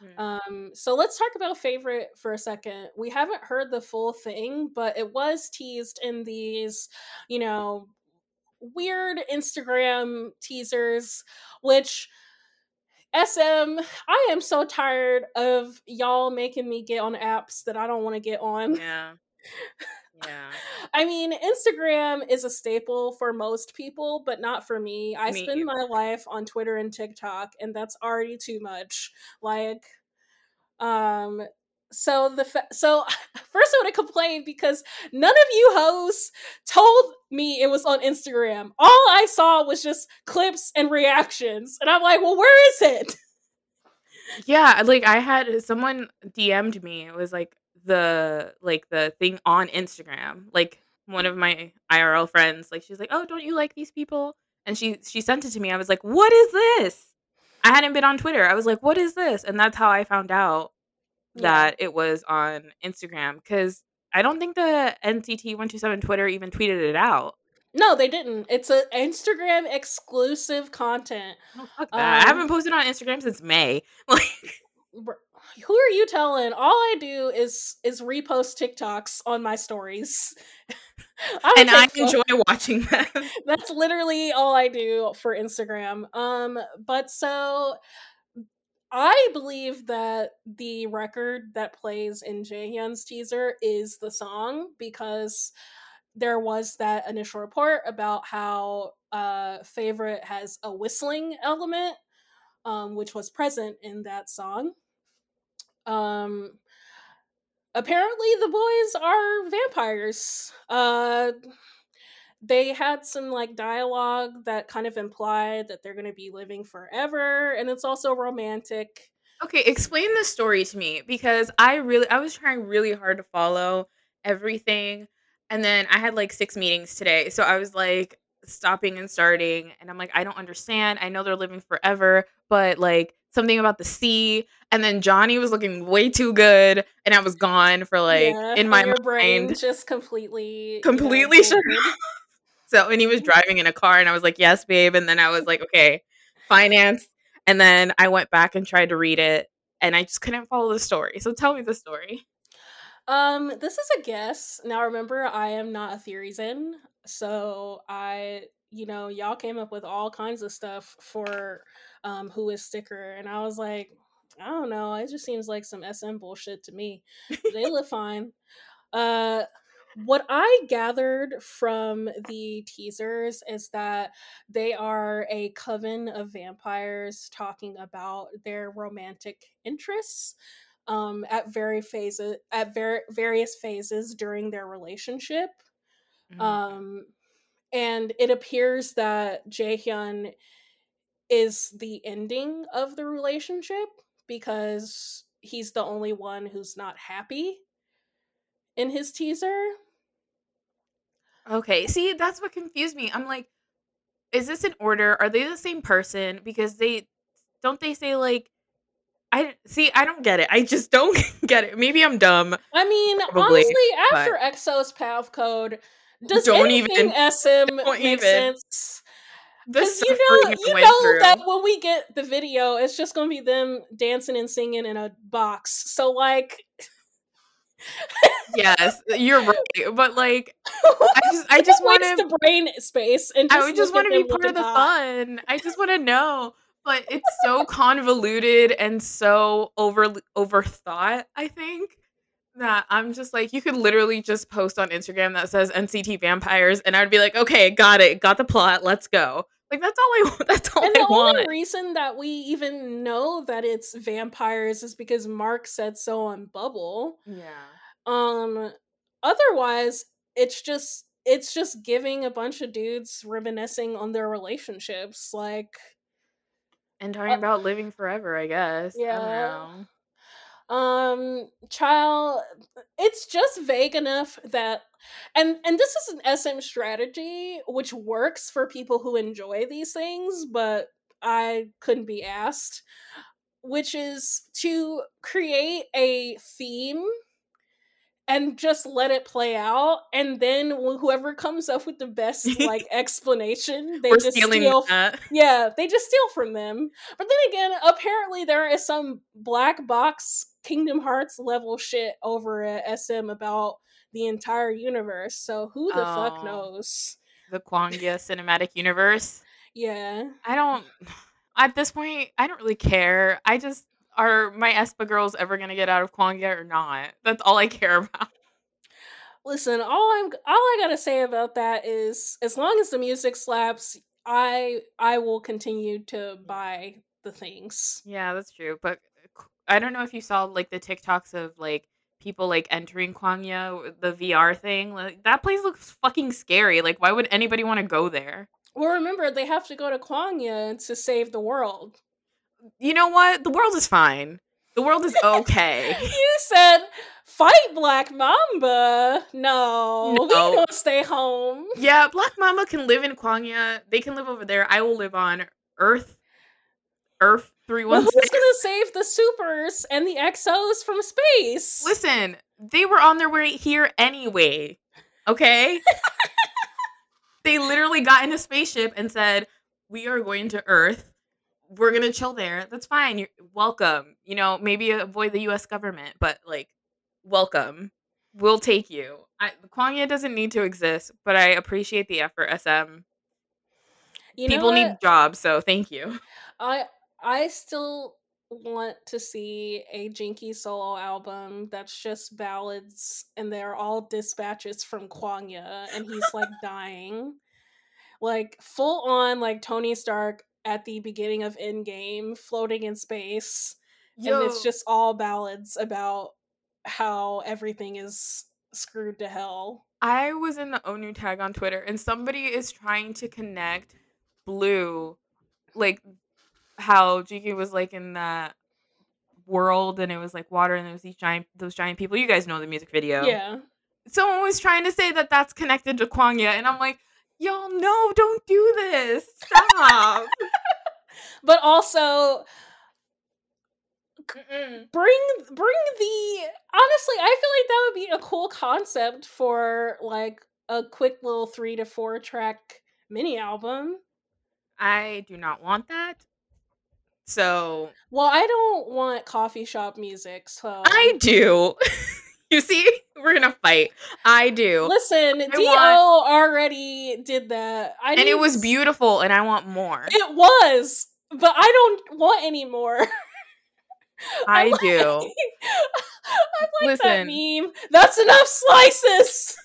Hmm. Um so let's talk about favorite for a second. We haven't heard the full thing, but it was teased in these, you know, weird Instagram teasers which SM, I am so tired of y'all making me get on apps that I don't want to get on. Yeah. Yeah. I mean, Instagram is a staple for most people, but not for me. I Me spend either. my life on Twitter and TikTok, and that's already too much. Like, um, so the fa- so first I want to complain because none of you hosts told me it was on Instagram. All I saw was just clips and reactions, and I'm like, well, where is it? Yeah, like I had someone DM'd me. It was like the like the thing on Instagram. Like one of my IRL friends, like she's like, "Oh, don't you like these people?" And she she sent it to me. I was like, "What is this?" I hadn't been on Twitter. I was like, "What is this?" And that's how I found out Yeah. that it was on Instagram cuz I don't think the NCT 127 Twitter even tweeted it out. No, they didn't. It's an Instagram exclusive content. Oh, fuck that. I Um, haven't posted on Instagram since May. Like Who are you telling? All I do is is repost TikToks on my stories. And I enjoy watching them. That's literally all I do for Instagram. Um, but so I believe that the record that plays in Jaehyun's teaser is the song because there was that initial report about how uh favorite has a whistling element um which was present in that song. Um apparently the boys are vampires. Uh they had some like dialogue that kind of implied that they're going to be living forever and it's also romantic. Okay, explain the story to me because I really I was trying really hard to follow everything and then I had like 6 meetings today. So I was like stopping and starting and I'm like I don't understand. I know they're living forever, but like something about the sea and then Johnny was looking way too good and I was gone for like yeah, in my your brain just completely you know, completely shut So and he was driving in a car and I was like, "Yes, babe." And then I was like, "Okay, finance." And then I went back and tried to read it and I just couldn't follow the story. So tell me the story. Um, this is a guess. Now remember, I am not a theories in, so I, you know, y'all came up with all kinds of stuff for um who is sticker, and I was like, I don't know, it just seems like some SM bullshit to me. They live fine. Uh what I gathered from the teasers is that they are a coven of vampires talking about their romantic interests um, at very phases at ver- various phases during their relationship. Mhm. Um, and it appears that Jaehyun is the ending of the relationship because he's the only one who's not happy in his teaser. Okay. See, that's what confused me. I'm like, is this in order? Are they the same person? Because they don't they say like I see, I don't get it. I just don't get it. Maybe I'm dumb. I mean, Probably, honestly, but- after EXO's Pathcode, does Don't anything even- SM don't make even. sense? Because you know, you know through. that when we get the video, it's just gonna be them dancing and singing in a box. So like, yes, you're right. But like I just I just want to the brain space and just I just want to be part of the fun. I just want to know. But it's so convoluted and so over overthought, I think, that I'm just like, you could literally just post on Instagram that says NCT vampires, and I'd be like, okay, got it, got the plot, let's go. Like that's all I want. that's all And I the only reason that we even know that it's vampires is because Mark said so on Bubble. yeah. Um otherwise it's just it's just giving a bunch of dudes reminiscing on their relationships like And talking about living forever, I guess. I don't Yeah. know. Um child it's just vague enough that and and this is an SM strategy which works for people who enjoy these things but I couldn't be asked which is to create a theme and just let it play out and then whoever comes up with the best like explanation they We're just steal that. yeah they just steal from them but then again apparently there is some black box kingdom hearts level shit over at sm about the entire universe so who the fuck Oh. knows The Kwangya cinematic universe. yeah I don't. At this point, I don't really care. I just are my aespa girls ever gonna get out of Kwangya or not? That's all I care about. listen all i'm all i gotta say about that is as long as the music slaps i i will continue to mm. buy the things Yeah, that's true. But I don't know if you saw like the TikToks of like people like entering Kwangya, the VR thing. Like that place looks fucking scary. Like, why would anybody want to go there? well remember they have to go to kwangya to save the world You know what? The world is fine. The world is okay. you said fight black mamba no, we No. gonna stay home yeah, Black Mamba can live in Kwangya. They can live over there. I will live on Earth. Earth three well, who's gonna save the supers and the exos from space Listen, they were on their way here anyway. Okay? they literally got in a spaceship and said, "We are going to Earth. We're going to chill there. That's fine. You're welcome. You know, maybe avoid the US government, but like welcome. We'll take you." I Kwangya doesn't need to exist, but I appreciate the effort, SM. you People need jobs, so thank you. I I still want to see a Jinki solo album that's just ballads and they're all dispatches from Kwangya and he's like dying. Like full on like Tony Stark at the beginning of Endgame floating in space and it's just all ballads about how everything is screwed to hell. I was in the Onew tag on Twitter and somebody is trying to connect Blue, like how Jinki was like in that world and it was like water and there was these giant those giant people. You guys know the music video. Yeah. Someone was trying to say that that's connected to Kwangya and I'm like, y'all no, don't do this. Stop. But also Mm-mm. bring bring the honestly i feel like that would be a cool concept for like a quick little three to four track mini album I do not want that. So well i don't want coffee shop music so I do. you see, we're gonna fight. I do. listen do want- already did that. I and it was beautiful and i want more. It was but i don't want any more. I I'm like- do. I'm like that Listen. meme. That's enough slices.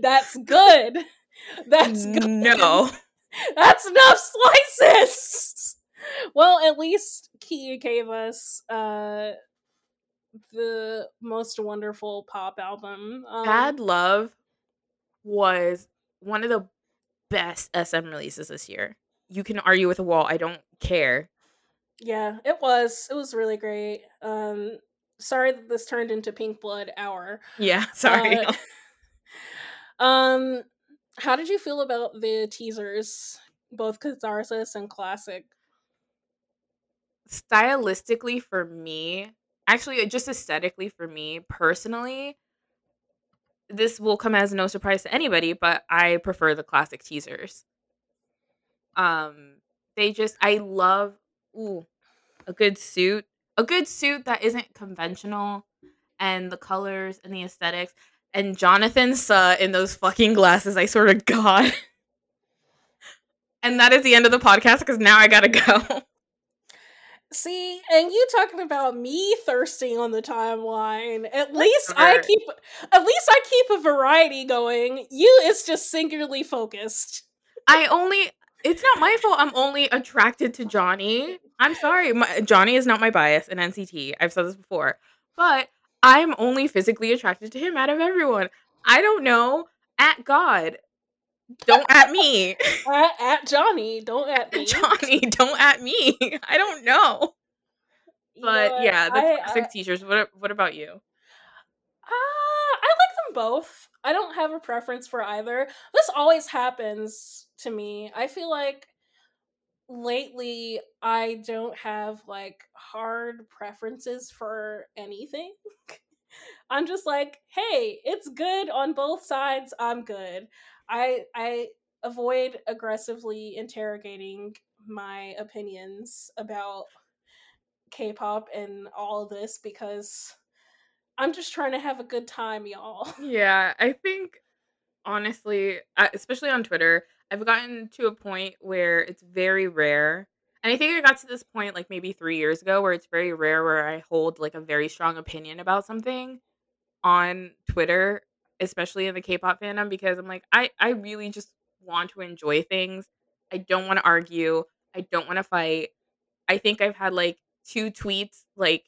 That's good. That's good. no That's enough slices. Well, at least Key gave us uh the most wonderful pop album. Um, bad love was one of the best sm releases this year you can argue with a wall i don't care Yeah, it was. It was really great. Um sorry that this turned into Pink Blood hour. yeah sorry Uh, um how did you feel about the teasers? Both Catharsis and Classic. stylistically for me actually just aesthetically for me personally this will come as no surprise to anybody but i prefer the classic teasers um they just i love ooh a good suit a good suit that isn't conventional and the colors and the aesthetics and jonathan suh in those fucking glasses i sort of god and that is the end of the podcast because now i gotta go See, and you talking about me thirsting on the timeline. At least I keep at least I keep a variety going. You is just singularly focused. I only it's not my fault I'm only attracted to Johnny. I'm sorry. My, Johnny is not my bias in NCT. I've said this before. But I'm only physically attracted to him out of everyone. I don't know. At God. Don't at me. At, at Johnny, don't at me. Johnny, don't at me. I don't know. You know But yeah, the I- classic I- teachers. What what about you? Uh, I like them both. I don't have a preference for either. This always happens to me. I feel like lately I don't have like hard preferences for anything. I'm just like, hey, it's good on both sides. I'm good. I I avoid aggressively interrogating my opinions about K-pop and all this because I'm just trying to have a good time, y'all. Yeah, I think honestly, uh, especially on Twitter, I've gotten to a point where it's very rare. And I think I got to this point like maybe 3 years ago where it's very rare where I hold like a very strong opinion about something on Twitter, especially in the K-pop fandom because I'm like I I really just want to enjoy things. I don't want to argue. I don't want to fight. I think I've had like two tweets like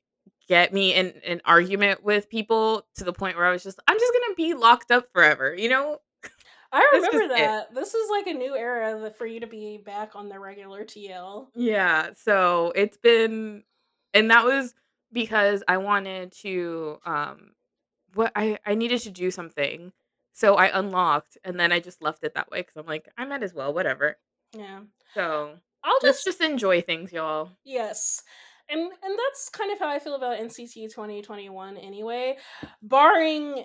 get me in an argument with people to the point where I was just I'm just going to be locked up forever, you know? I remember it. that. This is like a new era for you to be back on the regular TL. Yeah, so it's been and that was because I wanted to um what I I needed to do something. So I unlocked and then I just left it that way cuz I'm like I might as well whatever. Yeah. So I'll let's just just enjoy things, y'all. Yes. And and that's kind of how I feel about NCT 2021 anyway, barring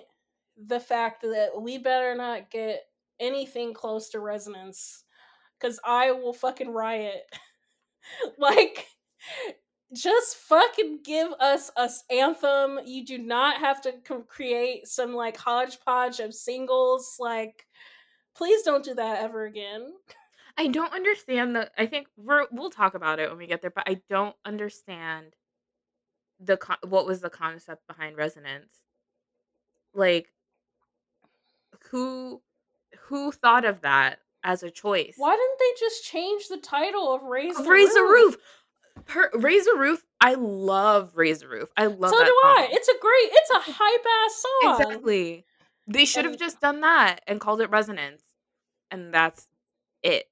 the fact that we better not get anything close to resonance cuz I will fucking riot. like just fucking give us us anthem. You do not have to co- create some like hodgepodge of singles like please don't do that ever again. I don't understand the I think we're we'll talk about it when we get there, but I don't understand the what was the concept behind resonance. Like who who thought of that as a choice? Why didn't they just change the title of Raise the Raise the Roof? roof. Per- Raise the roof. I love Raise the Roof. I love so do I. It's a great, it's a hype ass song. Exactly. They should have just done that and called it Resonance. And that's it.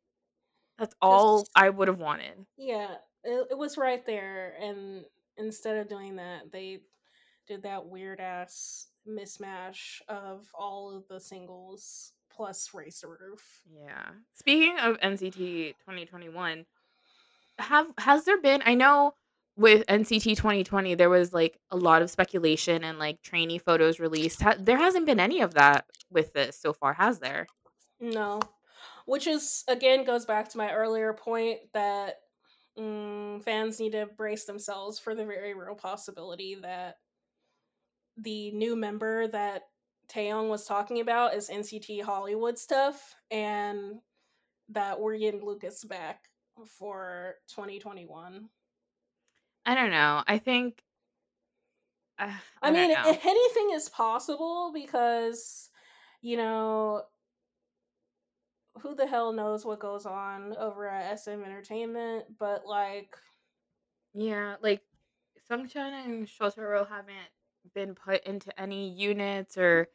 That's all Just- I would have wanted. Yeah, it, it was right there. And instead of doing that, they did that weird ass mismatch of all of the singles plus Raise the Roof. Yeah. Speaking of NCT 2021, have has there been I know with NCT 2020 there was like a lot of speculation and like trainee photos released. Ha- there hasn't been any of that with this so far, has there? No. Which is, again, goes back to my earlier point that mm, fans need to brace themselves for the very real possibility that the new member that Taeyong was talking about is NCT Hollywood stuff, and that we're getting Lucas back for 2021. I don't know. I think uh, I, I, mean, anything is possible because, you know, who the hell knows what goes on over at SM Entertainment, but like, Yeah, like Sungchan and Shotaro haven't been put into any units or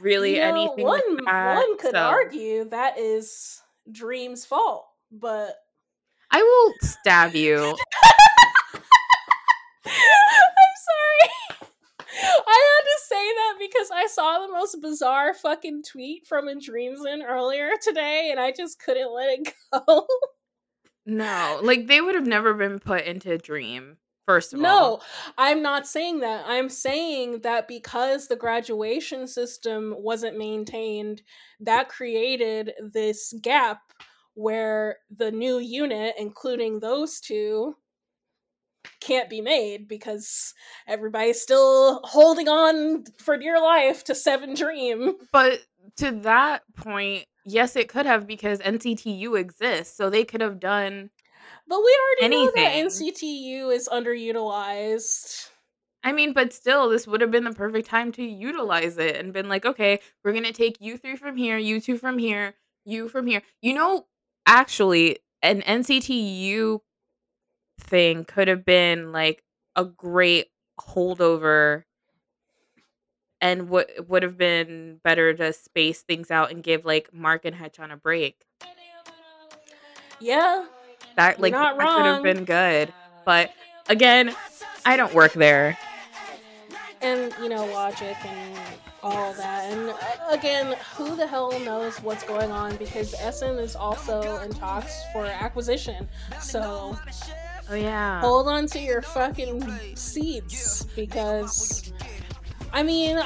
really you know, anything one that. one could so argue that is Dream's fault, but I will stab you. I'm sorry. I had to say that because I saw the most bizarre fucking tweet from a Dreamsin earlier today, and I just couldn't let it go. No, like they would have never been put into a Dream. First of all, No, I'm not saying that. I'm saying that because the graduation system wasn't maintained, that created this gap where the new unit, including those two, can't be made because everybody's still holding on for dear life to Seven Dream. But to that point, yes, it could have because NCTU exists, so they could have done. But we already know that NCTU is underutilized. I mean, but still, this would have been the perfect time to utilize it and been like, okay, we're gonna take you three from here, you two from here, you from here. You know, actually, an NCTU thing could have been like a great holdover and would would have been better to space things out and give like Mark and Haechan a break. Yeah, That like that could have been good. But again, I don't work there. and you know logic and all that and uh, again who the hell knows what's going on because SM is also in talks for acquisition so Oh yeah. hold on to your fucking seats because I mean,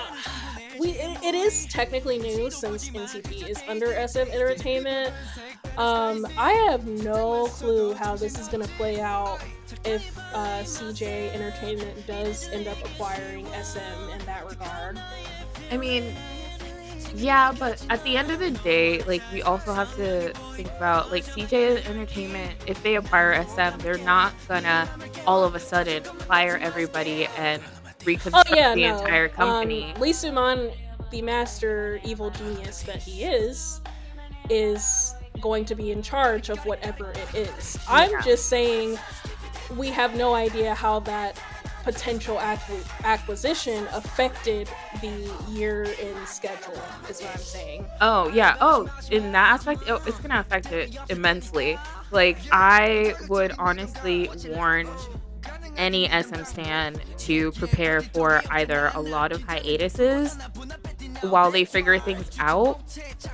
we it, it is technically new since NCT is under SM Entertainment. Um, I have no clue how this is gonna play out if uh, CJ Entertainment does end up acquiring SM in that regard. I mean, yeah, but at the end of the day, like we also have to think about like CJ Entertainment. If they acquire SM, they're not gonna all of a sudden fire everybody and reconstruct Oh yeah, the no. entire Um, company. Lee Suman, the master evil genius that he is, is going to be in charge of whatever it is. I'm Yeah. just saying we have no idea how that potential acqui- acquisition affected the year in schedule is what I'm saying. Oh yeah. Oh, in that aspect, it, it's gonna affect it immensely. Like I would honestly warn any SM stand to prepare for either a lot of hiatuses while they figure things out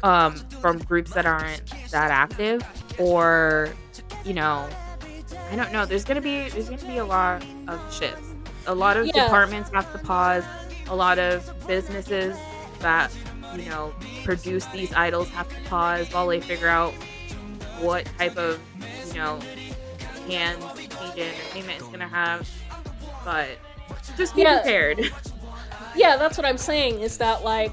um, from groups that aren't that active, or you know, I don't know. There's gonna be there's gonna be a lot of shifts. A lot of Yeah. departments have to pause. A lot of businesses that you know produce these idols have to pause while they figure out what type of you know hands CJ Entertainment is gonna have. But just be Yeah. prepared. Yeah, that's what I'm saying is that like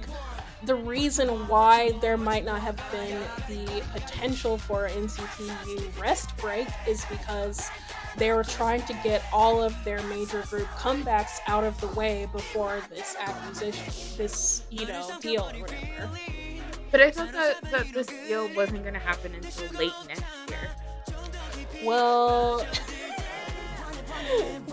the reason why there might not have been the potential for NCTU rest break is because they were trying to get all of their major group comebacks out of the way before this acquisition, this you know deal or whatever. But I thought that, that this deal wasn't gonna happen until late next year. Well,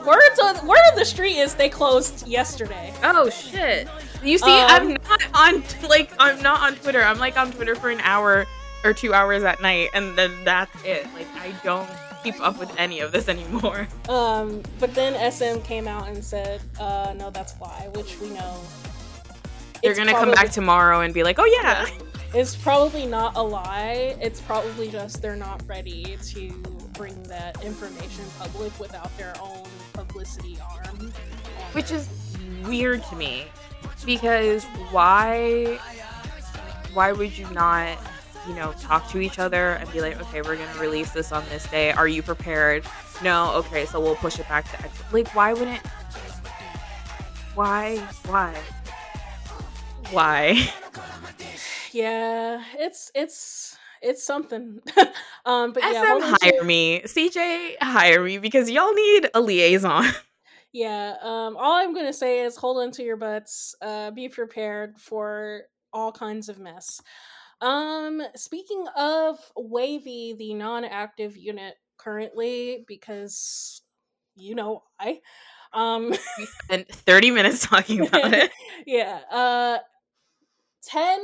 words on word on the street is they closed yesterday. Oh shit! You see, Um, I'm not on like I'm not on Twitter. I'm like on Twitter for an hour or two hours at night, and then that's it. Like I don't keep up with any of this anymore. Um, but then SM came out and said, uh, no, that's why, which we know. They're gonna come back tomorrow and be like, "Oh yeah." It's probably not a lie. It's probably just they're not ready to bring that information public without their own publicity arm. which is weird to me because why why would you not you know talk to each other and be like okay we're gonna release this on this day are you prepared no okay so we'll push it back to X. like why wouldn't why why why yeah, it's it's it's something. um, but yeah, sm hold on to- hire me cj hire me because y'all need a liaison Yeah, um, all I'm gonna say is hold on to your butts. Uh, be prepared for all kinds of mess. Um, speaking of WayV, the non-active unit currently, because you know I, um, and 30 minutes talking about it yeah, uh, ten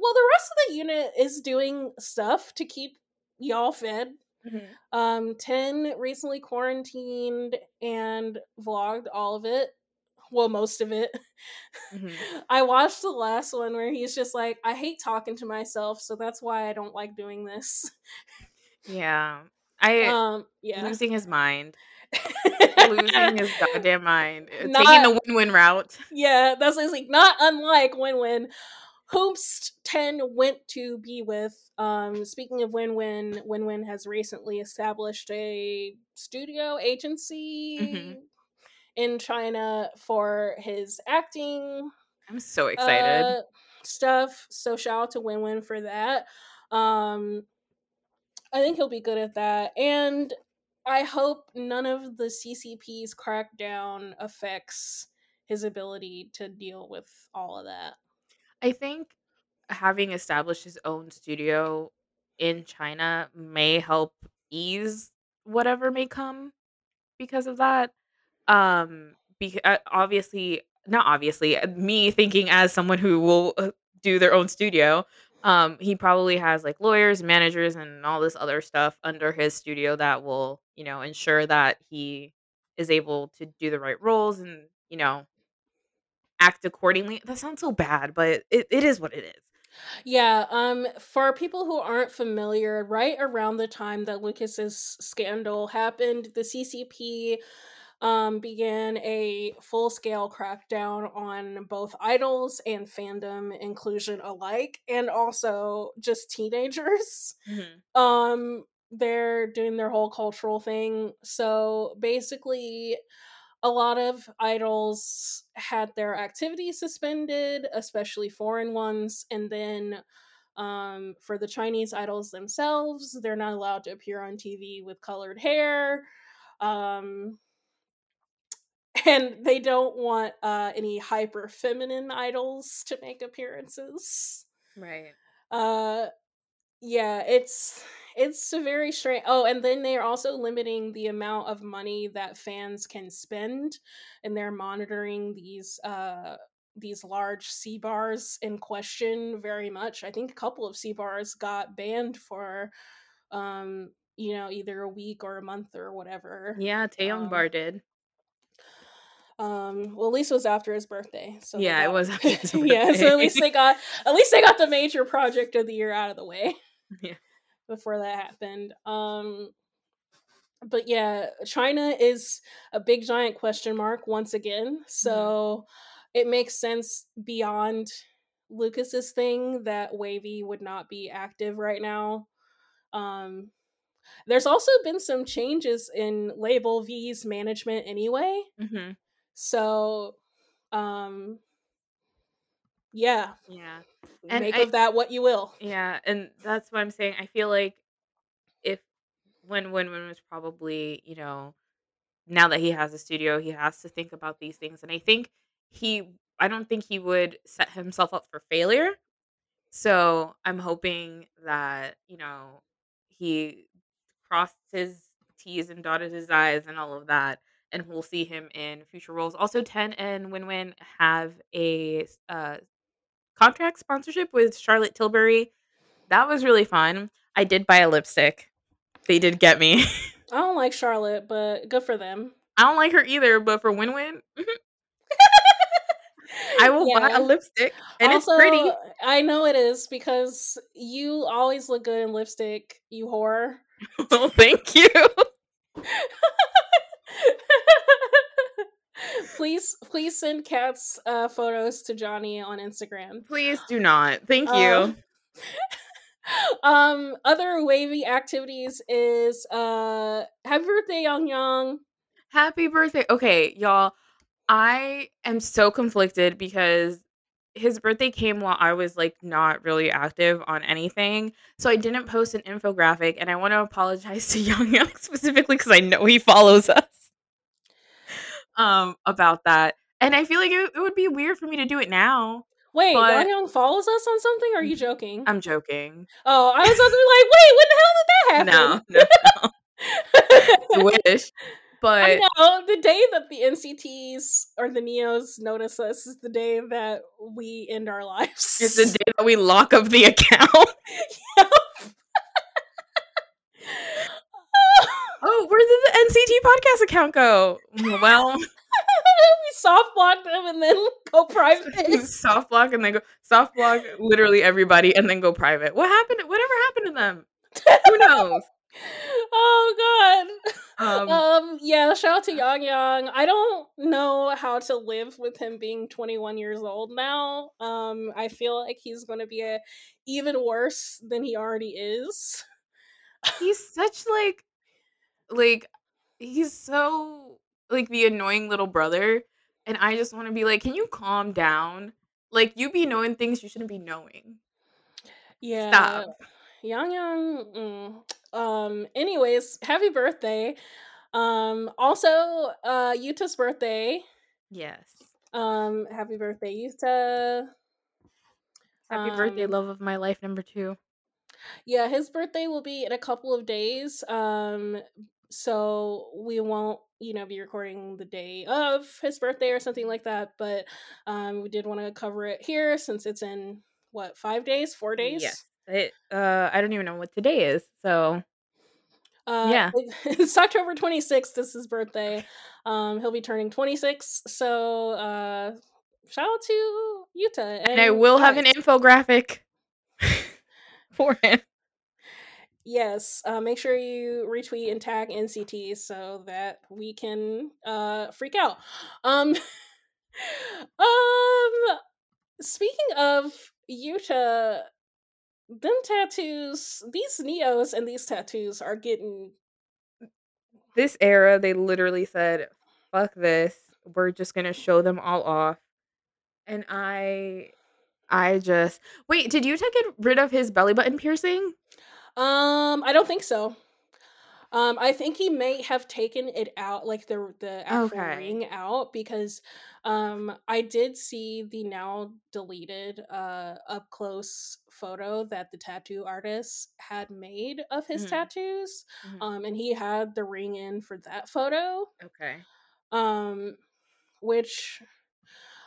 well the rest of the unit is doing stuff to keep y'all fed. Mm-hmm. um 10 recently quarantined and vlogged all of it well most of it. Mm-hmm. i watched the last one where he's just like i hate talking to myself so that's why i don't like doing this. Yeah. I um yeah. losing his mind. Losing his goddamn mind. Not, taking the win-win route. Yeah that's like not unlike win-win. Homst10 went to be with. Um, speaking of Win Win, Win Win has recently established a studio agency mm-hmm. in China for his acting. I'm so excited. Uh, stuff. So shout out to Win Win for that. Um, I think he'll be good at that. And I hope none of the CCP's crackdown affects his ability to deal with all of that i think having established his own studio in china may help ease whatever may come because of that um because obviously not obviously uh, me thinking as someone who will uh, do their own studio um he probably has like lawyers managers and all this other stuff under his studio that will you know ensure that he is able to do the right roles and you know act accordingly that sounds so bad but it, it is what it is Yeah, um for people who aren't familiar, right around the time that Lucas's scandal happened, the CCP um, began a full scale crackdown on both idols and fandom inclusion alike, and also just teenagers. Mhm. Um, they're doing their whole cultural thing. So basically, a lot of idols had their activities suspended, especially foreign ones, and then um, for the Chinese idols themselves, they're not allowed to appear on TV with colored hair. Um, and they don't want uh, any hyper feminine idols to make appearances. Right. Uh, yeah, it's it's very strange. Oh, and then they're also limiting the amount of money that fans can spend, and they're monitoring these uh these large C bars in question very much. I think a couple of C bars got banned for um you know either a week or a month or whatever. Yeah, Taeyong Um, Bar did. Um, well, at least it was after his birthday. So they Yeah, it was after his yeah, so at least they got at least they got the major project of the year out of the way. Yeah. Before that happened. Um but yeah, China is a big giant question mark once again. So it makes sense beyond Lucas's thing that WayV would not be active right now. Um there's also been some changes in Label V's management anyway. hmm So, um, yeah, Yeah. And make I- of that what you will. Yeah, and that's what I'm saying. I feel like if when when when was probably, you know, now that he has a studio, he has to think about these things. And I think he I don't think he would set himself up for failure. So I'm hoping that, you know, he crossed his T's and dotted his I's and all of that. And we'll see him in future roles. Also, Ten and Win Win have a uh, contract sponsorship with Charlotte Tilbury. That was really fun. I did buy a lipstick. They did get me. I don't like Charlotte, but good for them. I don't like her either, but for Win Win, mm-hmm. I will buy a lipstick. And also, it's pretty. I know it is because you always look good in lipstick, you whore. well, thank you. Please, please send cats uh, photos to Johnny on Instagram. Please do not. Thank you. Um, um other WayV activities is uh happy birthday Yang Yang Happy birthday. Okay, y'all. I am so conflicted because his birthday came while I was like not really active on anything. So I didn't post an infographic and I want to apologize to Yang Yang specifically because I know he follows us. Um about that. And I feel like it, it would be weird for me to do it now. wait But- young follows us on something are you joking I'm joking. oh i was supposed to be like wait when the hell did that happen No, no, I wish. But I know the day that the NCTs or the Neos notice us is the day that we end our lives. it's the day that we lock up the account. Oh, where did the NCT podcast account go? Well, we soft block them and then go private. soft block and then go soft block literally everybody and then go private. What happened? Whatever happened to them? Who knows? oh god. Um, Um, yeah, shout out to Yang Yang. I don't know how to live with him being 21 years old now. Um, I feel like he's going to be a even worse than he already is. he's such like, like he's so like the annoying little brother, and I just want to be like, can you calm down? Like you be knowing things you shouldn't be knowing. Yeah. Stop. Yang Yang. Mm. Um. Anyways, happy birthday. Um. Also, uh, Yuta's birthday. Yes. Um. Happy birthday, Yuta. Happy birthday, Um, love of my life, number two. Yeah, his birthday will be in a couple of days. Um. So we won't, you know, be recording the day of his birthday or something like that. But um, we did want to cover it here since it's in what five days, four days. Yes. It, uh, I don't even know what today is. So Uh, Yeah. it's October 26th. This is his birthday. Um, he'll be turning 26. So, uh, shout out to Yuta. and I will have an infographic for him. Yes, uh, make sure you retweet and tag NCT so that we can uh, freak out. Um, um, speaking of Yuta, them tattoos, these neos and these tattoos are getting. This era, they literally said, "Fuck this! We're just gonna show them all off." And I, I just wait. Did Yuta get rid of his belly button piercing? Um, I don't think so. Um, I think he may have taken it out, like the the actual Okay. ring out, because um, I did see the now deleted uh up close photo that the tattoo artist had made of his Mhm. tattoos. Mhm. Um, and he had the ring in for that photo. Okay. Um, which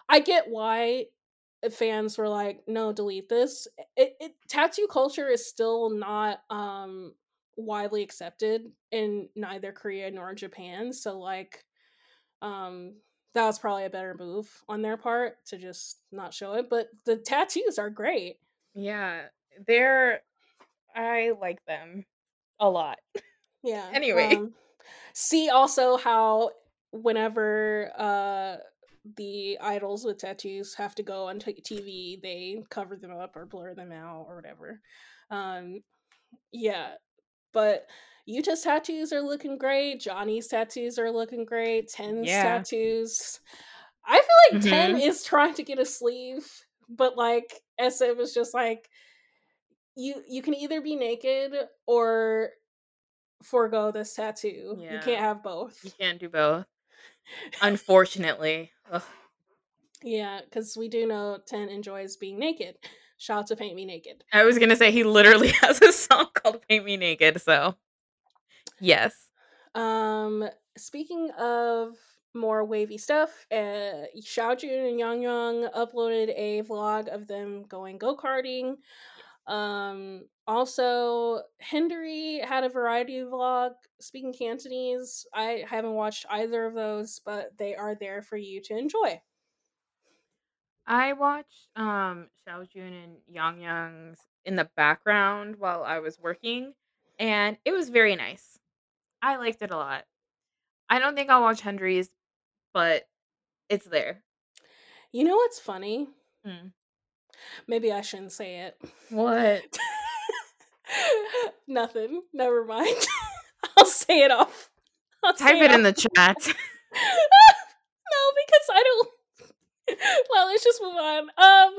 I get why fans were like, no, delete this. It, it tattoo culture is still not um widely accepted in neither Korea nor Japan. So like um that was probably a better move on their part to just not show it. But the tattoos are great. Yeah, they're. I like them a lot. Yeah. Anyway. um, see also how whenever uh the idols with tattoos have to go on t- TV, they cover them up or blur them out or whatever. Um yeah, but Yuta's tattoos are looking great. Johnny's tattoos are looking great. Ten's Yeah. tattoos. I feel like Ten Mhm. is trying to get a sleeve, but like SM was just like you you can either be naked or forego this tattoo. You can't have both. You can't do both. Unfortunately. Ugh. Yeah, because we do know Ten enjoys being naked. Shout out to Paint Me Naked. I was gonna say he literally has a song called "Paint Me Naked," so yes. Um, speaking of more WayV stuff, uh, Xiaojun and Yang Yang uploaded a vlog of them going go karting. Um, also, Hendery had a variety vlog speaking Cantonese. I haven't watched either of those, but they are there for you to enjoy. I watched um Xiao Jun and Yang Yang's in the background while I was working, and it was very nice. I liked it a lot. I don't think I'll watch Hendery's, but it's there. You know what's funny? Hmm. Maybe I shouldn't say it. What? Nothing. Never mind. I'll say it off. I'll Type it in the chat. no, because I don't. well, let's just move on. Um.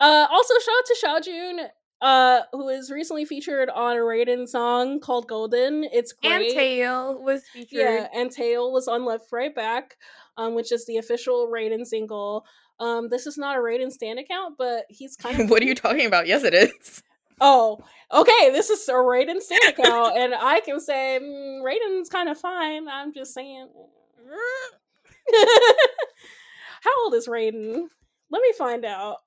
Uh. Also, shout out to Xiaojun, uh, who is recently featured on a Raiden song called "Golden." It's great. and. Taeil was featured. Yeah, and Taeil was on Left Right Back, um, which is the official Raiden single. Um, this is not a Raiden stand account, but he's kind of what are you talking about? Yes, it is. Oh, okay. This is a Raiden account, and I can say mm, Raiden's kind of fine. I'm just saying. How old is Raiden? Let me find out.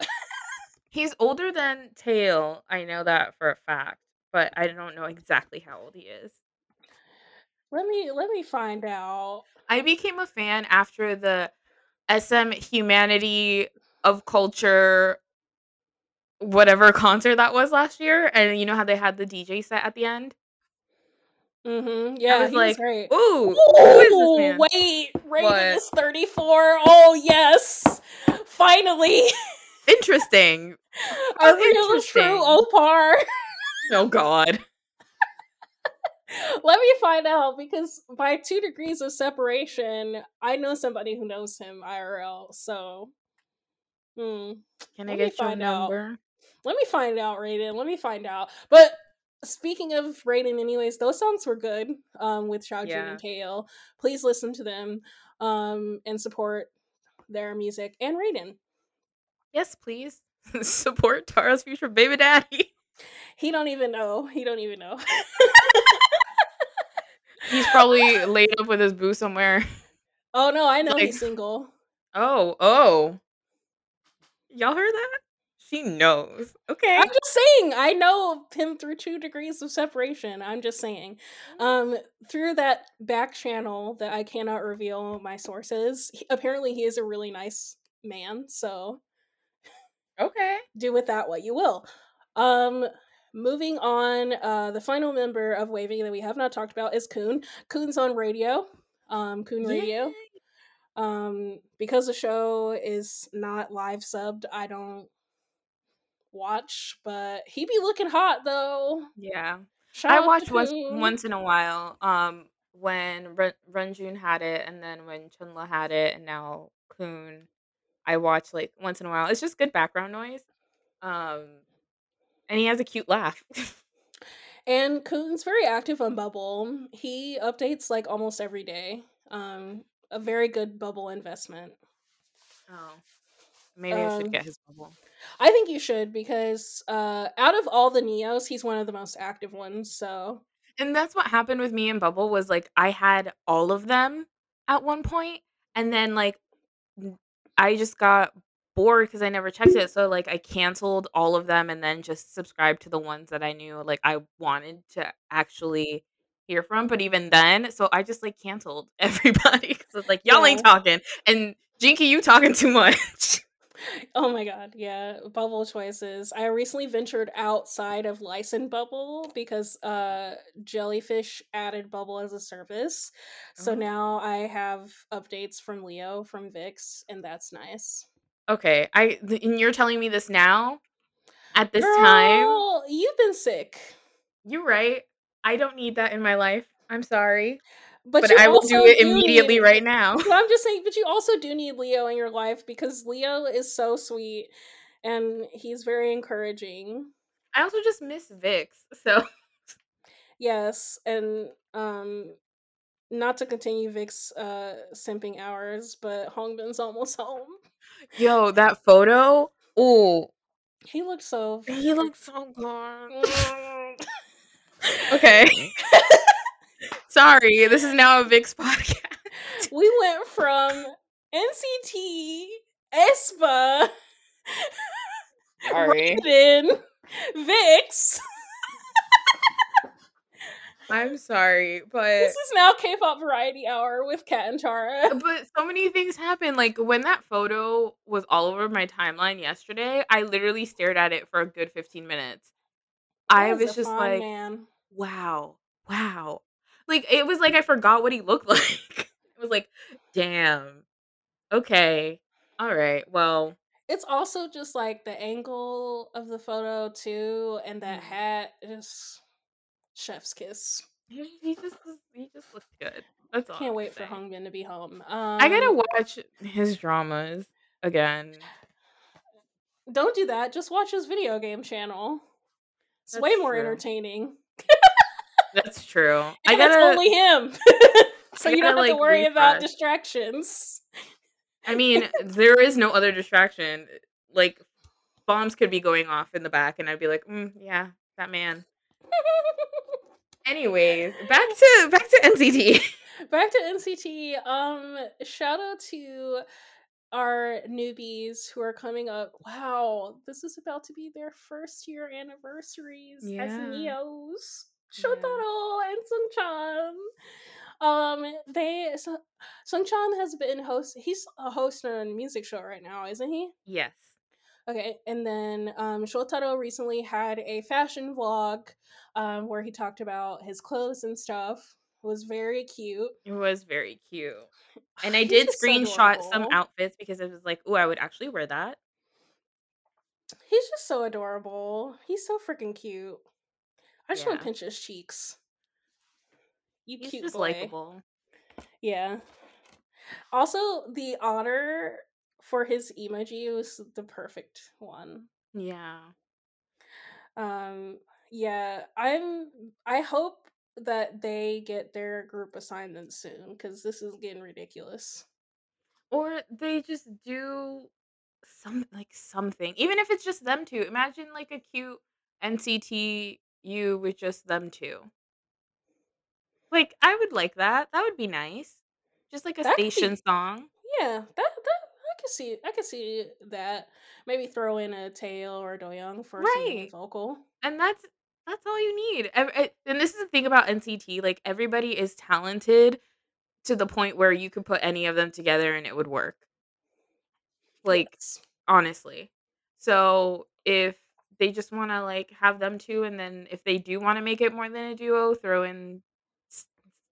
He's older than Taeil. I know that for a fact, but I don't know exactly how old he is. Let me let me find out. I became a fan after the SM Humanity of Culture whatever concert that was last year and you know how they had the DJ set at the end? Mm-hmm. Yeah, was he like, was great. Ooh, who is this Ooh, wait, What? is 34. Oh yes, finally, Interesting. a real true. Oppa. Oh god. Let me find out because by two degrees of separation, I know somebody who knows him IRL. So, hmm. Can Let I get your number? out. Let me find out, Raiden. Let me find out. But speaking of Raiden, anyways, those songs were good. Um, with Xiaojun Yeah. and Taeil. Please listen to them. Um, and support their music and Raiden. Yes, please. Support Tara's future baby daddy. He don't even know. He don't even know. He's probably laid up with his boo somewhere. oh no, I know Like- he's single. Oh, oh. Y'all heard that? She knows. Okay. I'm just saying, I know him through two degrees of separation. I'm just saying. Um, through that back channel that I cannot reveal my sources, he- apparently he is a really nice man, so Okay. do with that what you will. Um, moving on, uh, the final member of WayV that we have not talked about is Kun. Kun's on radio, um, Kun Radio. Um, because the show is not live subbed, I don't watch, but he be looking hot though. Yeah. Shout I watch once once in a while. Um, when Run Renjun had it, and then when Chenle had it, and now Kun, I watch like once in a while. It's just good background noise. Um, and he has a cute laugh. And Kun's very active on Bubble. He updates like almost every day. Um, a very good Bubble investment. oh, maybe I should Um, get his bubble. I think you should because uh, out of all the Neos, he's one of the most active ones. So And that's what happened with me and Bubble was like I had all of them at one point, and then like I just got bored because I never checked it. So like I canceled all of them and then just subscribed to the ones that I knew like I wanted to actually hear from. But even then, so I just like canceled everybody because it's like y'all ain't talking and Jinki, you talking too much. Oh my god, yeah, bubble choices. I recently ventured outside of licensed bubble because uh Jellyfish added bubble as a service. So Oh. now I have updates from Leo from VIXX and that's nice. okay, I and you're telling me this now at this time. You've been sick. You're right. I don't need that in my life. I'm sorry. But, But I will do it need- immediately right now. But I'm just saying, but you also do need Leo in your life because Leo is so sweet and he's very encouraging. I also just miss VIXX. So Yes, and um not to continue Vic's uh simping hours, but Hongbin's almost home. yo, that photo. Oh, He looks so he looks so good. Mm. Okay. Sorry, this is now a VIXX podcast. we went from NCT, aespa, Sorry. then VIXX. I'm sorry, but This is now K-pop Variety Hour with Kat and Tara. Uh, but so many things happen. Like when that photo was all over my timeline yesterday, I literally stared at it for a good 15 minutes. I That was just like, man. wow, wow. Like it was like I forgot what he looked like. it was like, damn. Okay. All right. Well, It's also just like the angle of the photo too, and that Mhm. hat is chef's kiss. he just he just looked good. That's all. Can't wait for. Hongbin to be home. Um, I gotta watch his dramas again. Don't do that. Just watch his video game channel. It's way more true. entertaining. That's true. And I gotta. only him. so I you don't have gotta, to like, worry about distractions. I mean, there is no other distraction. Like bombs could be going off in the back, and I'd be like, mm, "Yeah, that man." Anyways, back to back to NCT. Back to NCT. Um, shout out to our newbies who are coming up. Wow, this is about to be their first year anniversaries as Yeah. Yeah. Shotaro and Sungchan. Um, they Sung- Sungchan has been host. He's a host on a music show right now, isn't he? yes. Okay, and then um, Shotaro recently had a fashion vlog um, where he talked about his clothes and stuff. It was very cute. It was very cute. And I did just so screenshot some outfits because it was like, oh, I would actually wear that. He's just so adorable. He's so freaking cute. I just want to pinch his cheeks. You He's cute just boy. likable. Yeah. Also, the otter for his emoji was the perfect one. Yeah. Um yeah, I'm I hope that they get their group assignments soon cuz this is getting ridiculous. Or they just do some like something. Even if it's just them two. Imagine like a cute NCT you with just them two. Like I would like that. That would be nice. Just like a That could be- station song. Yeah, that that I can see I can see that. Maybe throw in a Taeil or a doyoung for Right. vocal. And that's that's all you need. Eh, And this is the thing about NCT, like everybody is talented to the point where you could put any of them together and it would work. Like Yes. honestly. So if they just want to like have them two, and then if they do want to make it more than a duo, throw in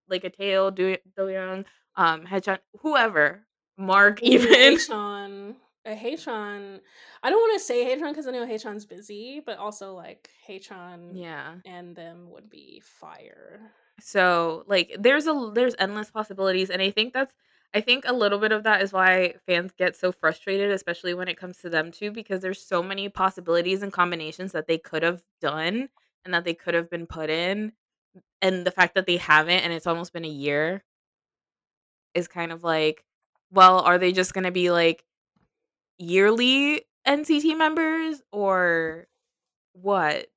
like a Taeil, do Do Young, um, Haechan, whoever, Mark even. Haechan. A Haechan. I don't want to say Haechan because I know Haechan's busy, but also like Haechan yeah. and them would be fire. So like there's a there's endless possibilities, and I think that's I think a little bit of that is why fans get so frustrated, especially when it comes to them too, because there's so many possibilities and combinations that they could have done and that they could have been put in. And the fact that they haven't and it's almost been a year is kind of like, well, are they just gonna be like yearly NCT members or what?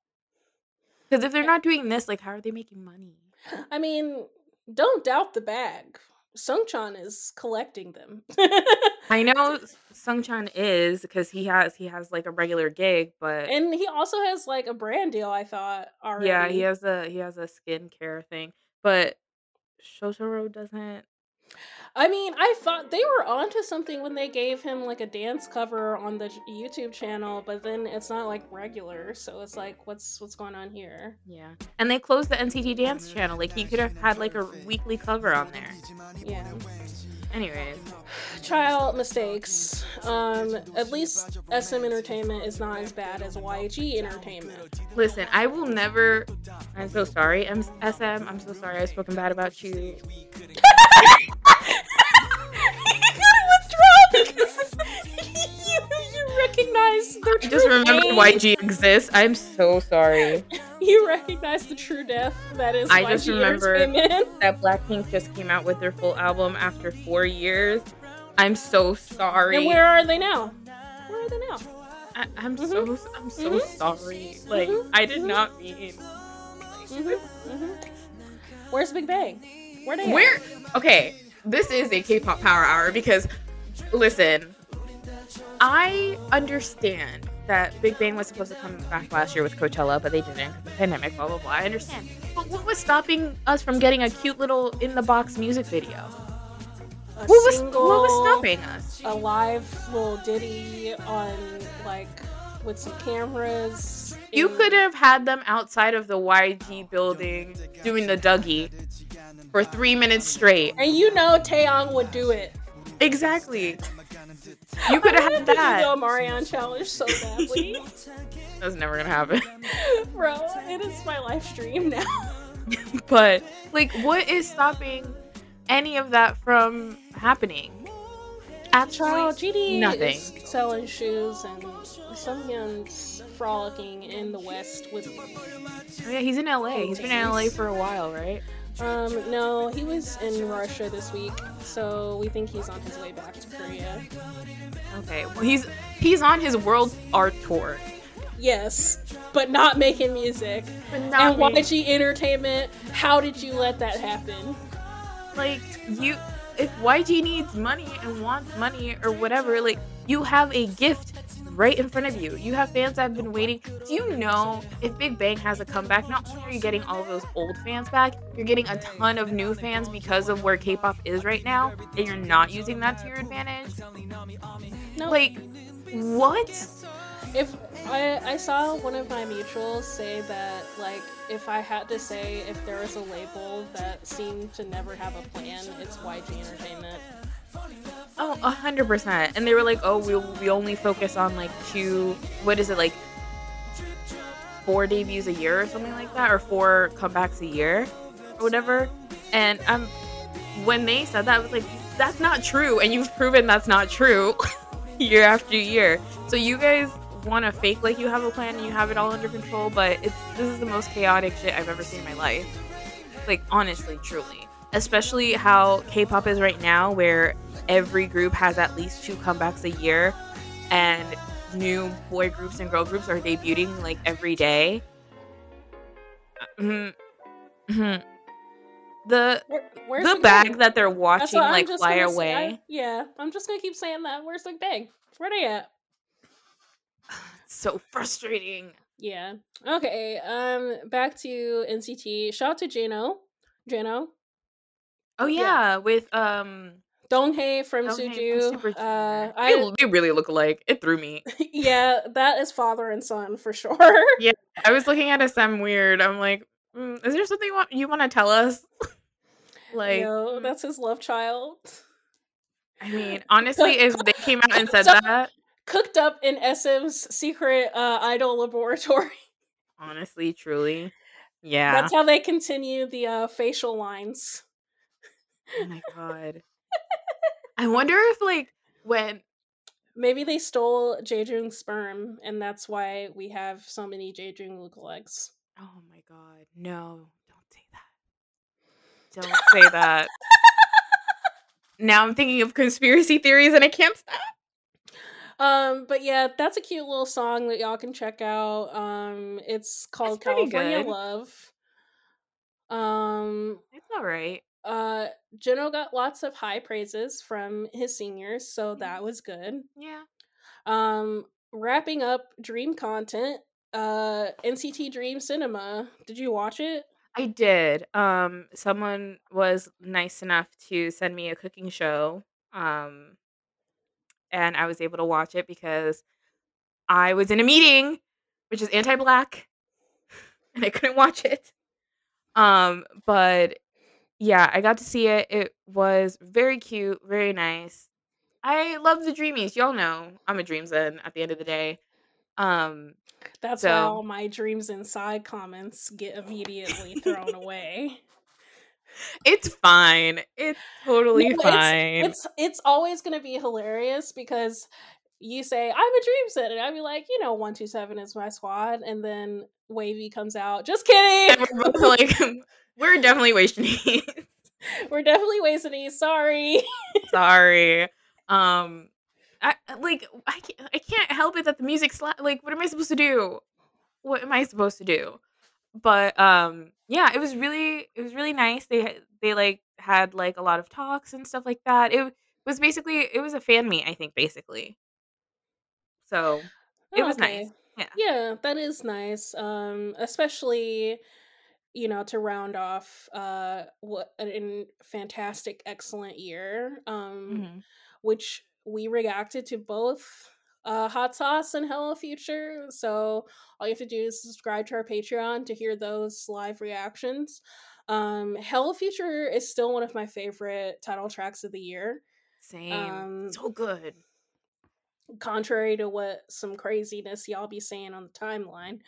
Because if they're not doing this, like how are they making money? I mean, don't doubt the bag. Sungchan is collecting them. I know Sungchan is because he has he has like a regular gig, but and he also has like a brand deal. I thought already. yeah, he has a he has a skincare thing, but Shotaro doesn't. I mean, I thought they were onto something when they gave him like a dance cover on the YouTube channel, but then it's not like regular, so it's like, what's what's going on here? Yeah, and they closed the NCT Dance channel. Like he could have had like a weekly cover on there. Yeah. Anyways, trial mistakes. Um, at least SM Entertainment is not as bad as YG Entertainment. Listen, I will never. I'm so sorry. I'm SM. I'm so sorry. I've spoken bad about you. recognize the I just remember YG exists. I'm so sorry. you recognize the true death that is. I YG just remember that Blackpink just came out with their full album after four years. I'm so sorry. And where are they now? Where are they now? I, am mm-hmm. so I'm so mm-hmm. sorry. Like mm-hmm. I did not mean. Mm-hmm. Mm-hmm. Where's Big Bang? Where they? Where? At? Okay, this is a K-pop power hour because, listen, I understand that Big Bang was supposed to come back last year with Coachella, but they didn't because the pandemic, blah, blah, blah. I understand. But what was stopping us from getting a cute little in the box music video? A what was, what was stopping us? A live little ditty on, like, with some cameras. You in... could have had them outside of the YG building doing the Dougie for three minutes straight. And you know Taeyong would do it. Exactly. You could have had that. The Marion challenge so badly. That's never gonna happen. Bro, it is my life stream now. but like, what is stopping any of that from happening? Actually, GD nothing. Is selling shoes and Sunghyun's frolicking in the West with. Oh yeah, he's in LA. He's been in LA for a while, right? Um, no, he was in Russia this week, so we think he's on his way back to Korea. Okay, well he's he's on his world art tour. Yes, but not making music. Not and YG Entertainment, how did you let that happen? Like you, if YG needs money and wants money or whatever, like you have a gift right in front of you. You have fans that have been waiting. Do you know if Big Bang has a comeback, not only are you getting all of those old fans back, you're getting a ton of new fans because of where K-pop is right now, and you're not using that to your advantage. No. Like, what? If I I saw one of my mutuals say that like if I had to say if there was a label that seemed to never have a plan, it's YG Entertainment. Oh, a hundred percent. And they were like, "Oh, we we only focus on like two. What is it like? Four debuts a year or something like that, or four comebacks a year, or whatever." And um, when they said that, I was like, "That's not true," and you've proven that's not true, year after year. So you guys want to fake like you have a plan and you have it all under control, but it's this is the most chaotic shit I've ever seen in my life. Like honestly, truly especially how K-pop is right now, where every group has at least two comebacks a year, and new boy groups and girl groups are debuting like every day. Mm-hmm. Mm-hmm. The Where, the, bag that they're watching like fly away. I, yeah, I'm just gonna keep saying that. Where's the bag? Where they at? so frustrating. Yeah. Okay. Um. Back to NCT. Shout out to Jeno. Jeno. Oh yeah, yeah. with um Donghae from Donghae Suju. Uh, I They, they really look alike. It threw me. yeah, that is father and son for sure. Yeah. I was looking at SM weird. I'm like, mm, is there something you want you want to tell us? like, Yo, mm, that's his love child. I mean, honestly, if they came out and said So- that, Cooked up in SM's secret uh, idol laboratory. honestly, truly, yeah. That's how they continue the uh, facial lines. Oh my god. I wonder if like when Maybe they stole Jaejung's sperm, and that's why we have so many Jaejung lookalikes. Oh my god, no, don't say that. Don't say that. now I'm thinking of conspiracy theories and I can't stop. Um, but yeah, that's a cute little song that y'all can check out. Um, it's called California good. Love. Um, It's all right. Uh, Jeno got lots of high praises from his seniors, so Mhm. that was good. Yeah. Um, wrapping up dream content, uh, NCT Dream Cinema. Did you watch it? I did. Um someone was nice enough to send me a cooking show. Um and I was able to watch it because I was in a meeting which is anti-black and I couldn't watch it. Um but yeah, I got to see it. It was very cute, very nice. I love the dreamies. Y'all know I'm a dreams in at the end of the day. Um That's why all my dreams inside comments get immediately thrown away. it's fine. It's totally No, fine. It's it's always gonna be hilarious because you say I'm a dream set, and I'd be like, you know, one two seven is my squad, and then WayV comes out. Just kidding. And we're both like, we're definitely wasting these. We're definitely wasting these. Sorry. Sorry. Um, I like I can't, I can't help it that the music sla- like what am I supposed to do? What am I supposed to do? But um, yeah, it was really it was really nice. They they like had like a lot of talks and stuff like that. It was basically it was a fan meet, I think, basically. So it was Okay. nice. Yeah. Yeah, that is nice. Um, especially you know to round off uh what a fantastic excellent year um Mhm. which we reacted to both uh hot sauce and hello future so all you have to do is subscribe to our patreon to hear those live reactions um hello future is still one of my favorite title tracks of the year Same. Um, so good. Contrary to what some craziness y'all be saying on the timeline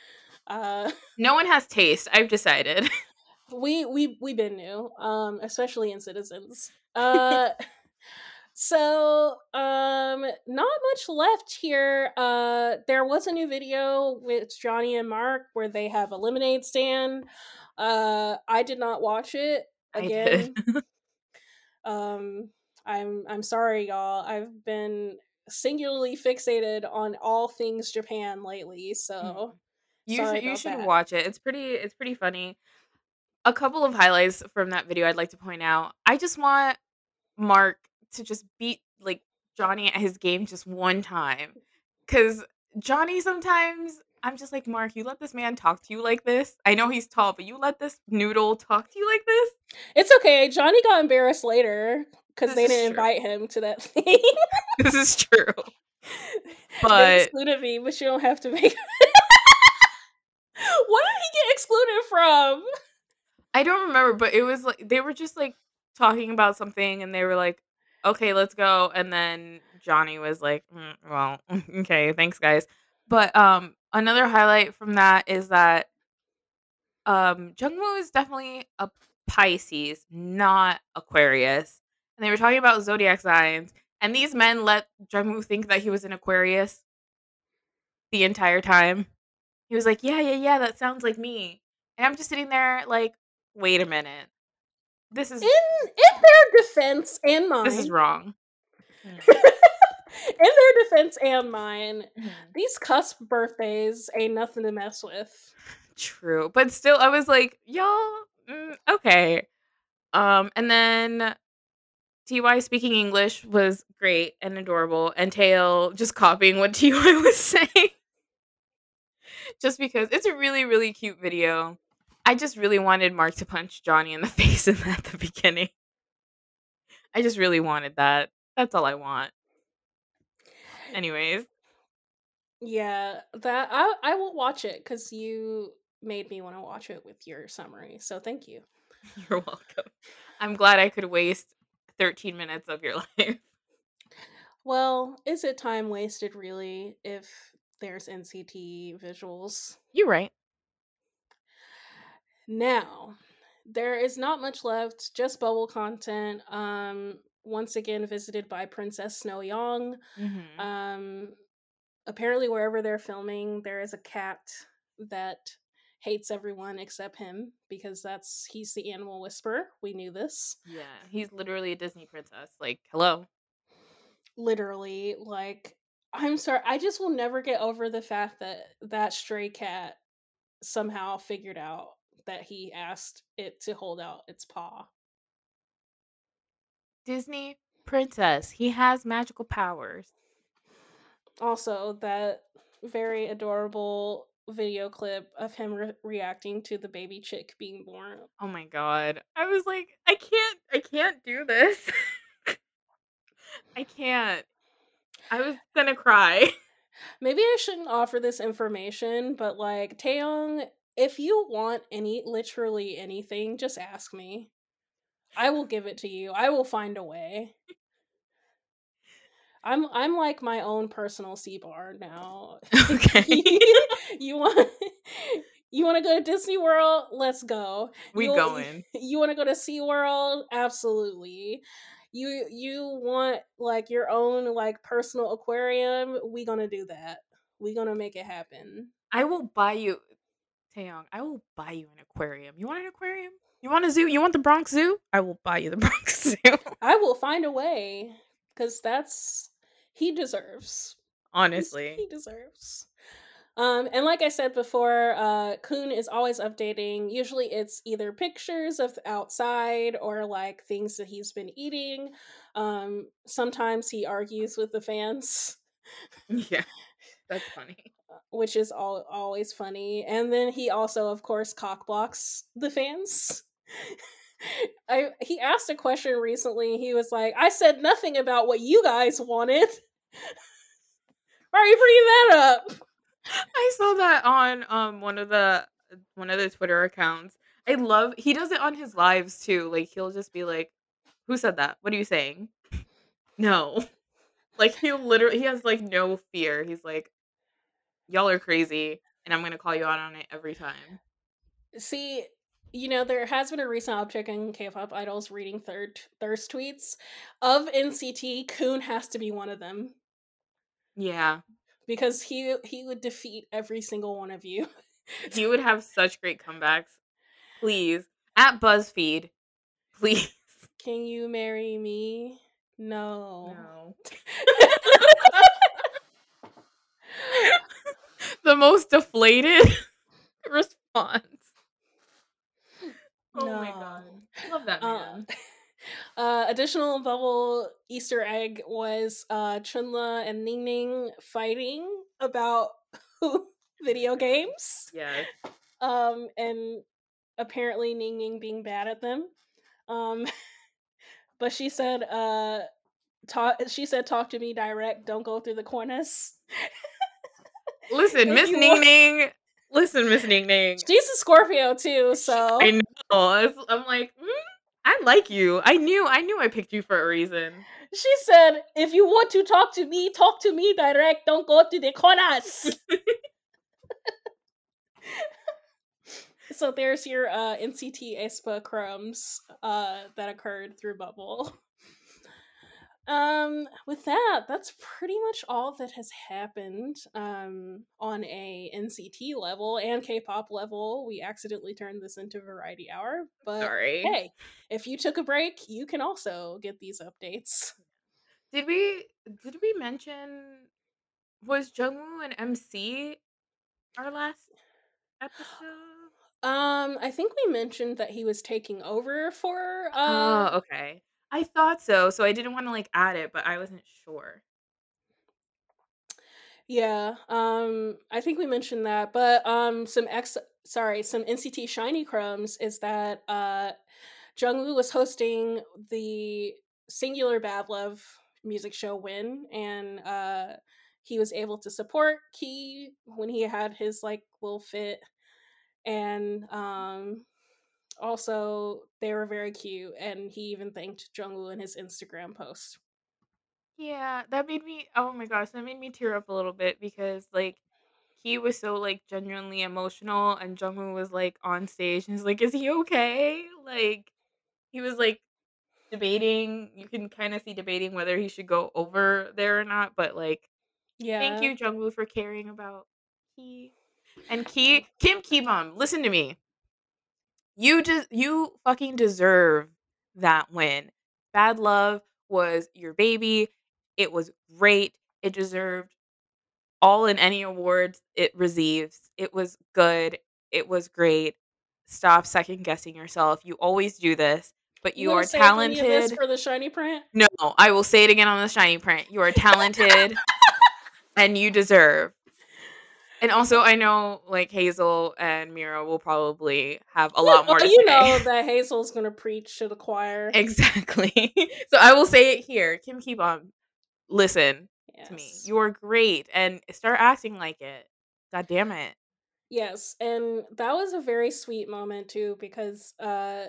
uh No one has taste. I've decided. we we we been new um especially NCTzens uh so um not much left here uh there was a new video with johnny and mark where they have a lemonade stand uh i did not watch it I again did. um i'm i'm sorry y'all i've been singularly fixated on all things japan lately mm-hmm. so You should, you should that. watch it. It's pretty it's pretty funny. A couple of highlights from that video I'd like to point out. I just want Mark to just beat like Johnny at his game just one time. Cuz Johnny sometimes I'm just like, Mark, you let this man talk to you like this. I know he's tall, but you let this noodle talk to you like this? It's okay. Johnny got embarrassed later because they didn't true. invite him to that thing. This is true. they But excluded me, but you don't have to make. what did he get excluded from? I don't remember, but it was like they were just like talking about something and they were like, okay, let's go. And then Johnny was like, "Mm, well, okay, thanks, guys. But um, another highlight from that is that um, Jungwoo is definitely a Pisces, not Aquarius. And they were talking about zodiac signs, and these men let Jungwoo think that he was an Aquarius the entire time. He was like, yeah, yeah, yeah, that sounds like me. And I'm just sitting there like, wait a minute. This is In in their defense and mine, this is wrong. in their defense and mine, these cusp birthdays ain't nothing to mess with. True, but still, I was like, y'all, mm, okay. Um, and then Ty speaking English was great and adorable, and Taeil just copying what Ty was saying. just because it's a really, really cute video. I just really wanted Mark to punch Johnny in the face in at the beginning. I just really wanted that. That's all I want. Anyways, Yeah, that I I will watch it because you made me want to watch it with your summary. So thank you. you're welcome. I'm glad I could waste 13 minutes of your life. Well, is it time wasted really if there's NCT visuals? You're right. Now, there is not much left, just bubble content. Um, once again visited by Princess Snow Young. hmm Um, apparently, wherever they're filming, there is a cat that hates everyone except him because that's he's the animal whisperer. We knew this. Yeah, he's literally a Disney princess. Like, hello. Literally, like I'm sorry, I just will never get over the fact that that stray cat somehow figured out that he asked it to hold out its paw. Disney princess. He has magical powers. Also, that very adorable video clip of him re- reacting to the baby chick being born. Oh my god. I was like, I can't I can't do this. I can't. I was gonna cry. Maybe I shouldn't offer this information, but like Taeyong, if you want any literally anything, just ask me. I will give it to you. I will find a way. I'm I'm like my own personal C bar now. okay. you want you want to go to Disney World? Let's go. we You going. you want to go to SeaWorld? Absolutely. You you want like your own like personal aquarium? We gonna do that. We gonna make it happen. I will buy you Taeyong, I will buy you an aquarium. You want an aquarium? You want a zoo? You want the Bronx Zoo? I will buy you the Bronx Zoo. I will find a way because that's he deserves. Honestly. he deserves. Um, and like I said before, uh, Kun is always updating. Usually, it's either pictures of outside or like things that he's been eating. Um, sometimes he argues with the fans, Yeah. That's funny. which is all always funny. And then he also, of course, cockblocks the fans. I he asked a question recently. He was like, "I said nothing about what you guys wanted." Why are you bringing that up? I saw that on um one of the one of the Twitter accounts. I love he does it on his lives too. Like he'll just be like, "Who said that? What are you saying?" No. Like he'll literally he has like no fear. He's like, "Y'all are crazy and I'm going to call you out on it every time." See, you know, there has been a recent uptick in K-pop idols reading third thirst tweets. Of NCT, Kun has to be one of them Yeah. because he he would defeat every single one of you. He would have such great comebacks. Please, at BuzzFeed, please. Can you marry me? No. No. the most deflated response. Oh my No. god. Love that Uh, man. uh, additional bubble Easter egg was uh, Chenle and Ning Ning fighting about video games. Yeah. um and apparently ning ning being bad at them um but she said uh talk she said talk to me direct don't go through the cornice. Listen, Miss Ning Ning. Listen, Miss Ning Ning. she's a scorpio too so I know. I'm like, mm, I like you. I knew. I knew I picked you for a reason. she said if you want to talk to me talk to me direct don't go to the corners so there's your uh nct aespa crumbs uh that occurred through bubble um with that that's pretty much all that has happened um on a nct level and k-pop level we accidentally turned this into variety hour but Sorry. hey if you took a break you can also get these updates Did we? Did we mention? Was Jungwoo and MC our last episode? um i think we mentioned that he was taking over for uh oh, okay. I thought so. So I didn't want to like add it, but I wasn't sure. Yeah, um, I think we mentioned that, but um, some ex, sorry, some NCT SHINee Crumbs is that uh, Jungwoo was hosting the singular bad love music show win and uh he was able to support Key when he had his like little fit and um also they were very cute and he even thanked Jungwoo in his Instagram post. Yeah, that made me oh my gosh, that made me tear up a little bit because like he was so like genuinely emotional and Jungwoo was like on stage and he's like, Is he okay? Like he was like debating you can kind of see debating whether he should go over there or not, but like Yeah. thank you, Jungwoo, for caring about Key. And Key Kim Kibum, listen to me. You just you fucking deserve that win. Bad Love was your baby. It was great. It deserved all and any awards it receives. It was good. It was great. Stop second guessing yourself. You always do this, but you, wanna are save any of this talented. for the shiny print. No, I will say it again on the shiny print. You are talented and you deserve. And also, I know like Hazel and Mira will probably have a lot more Well, to you say. know that Hazel's gonna preach to the choir. Exactly. so I will say it here. Kim Kibum, listen to me. You are great and start acting like it. God damn it. Yes, and that was a very sweet moment too because uh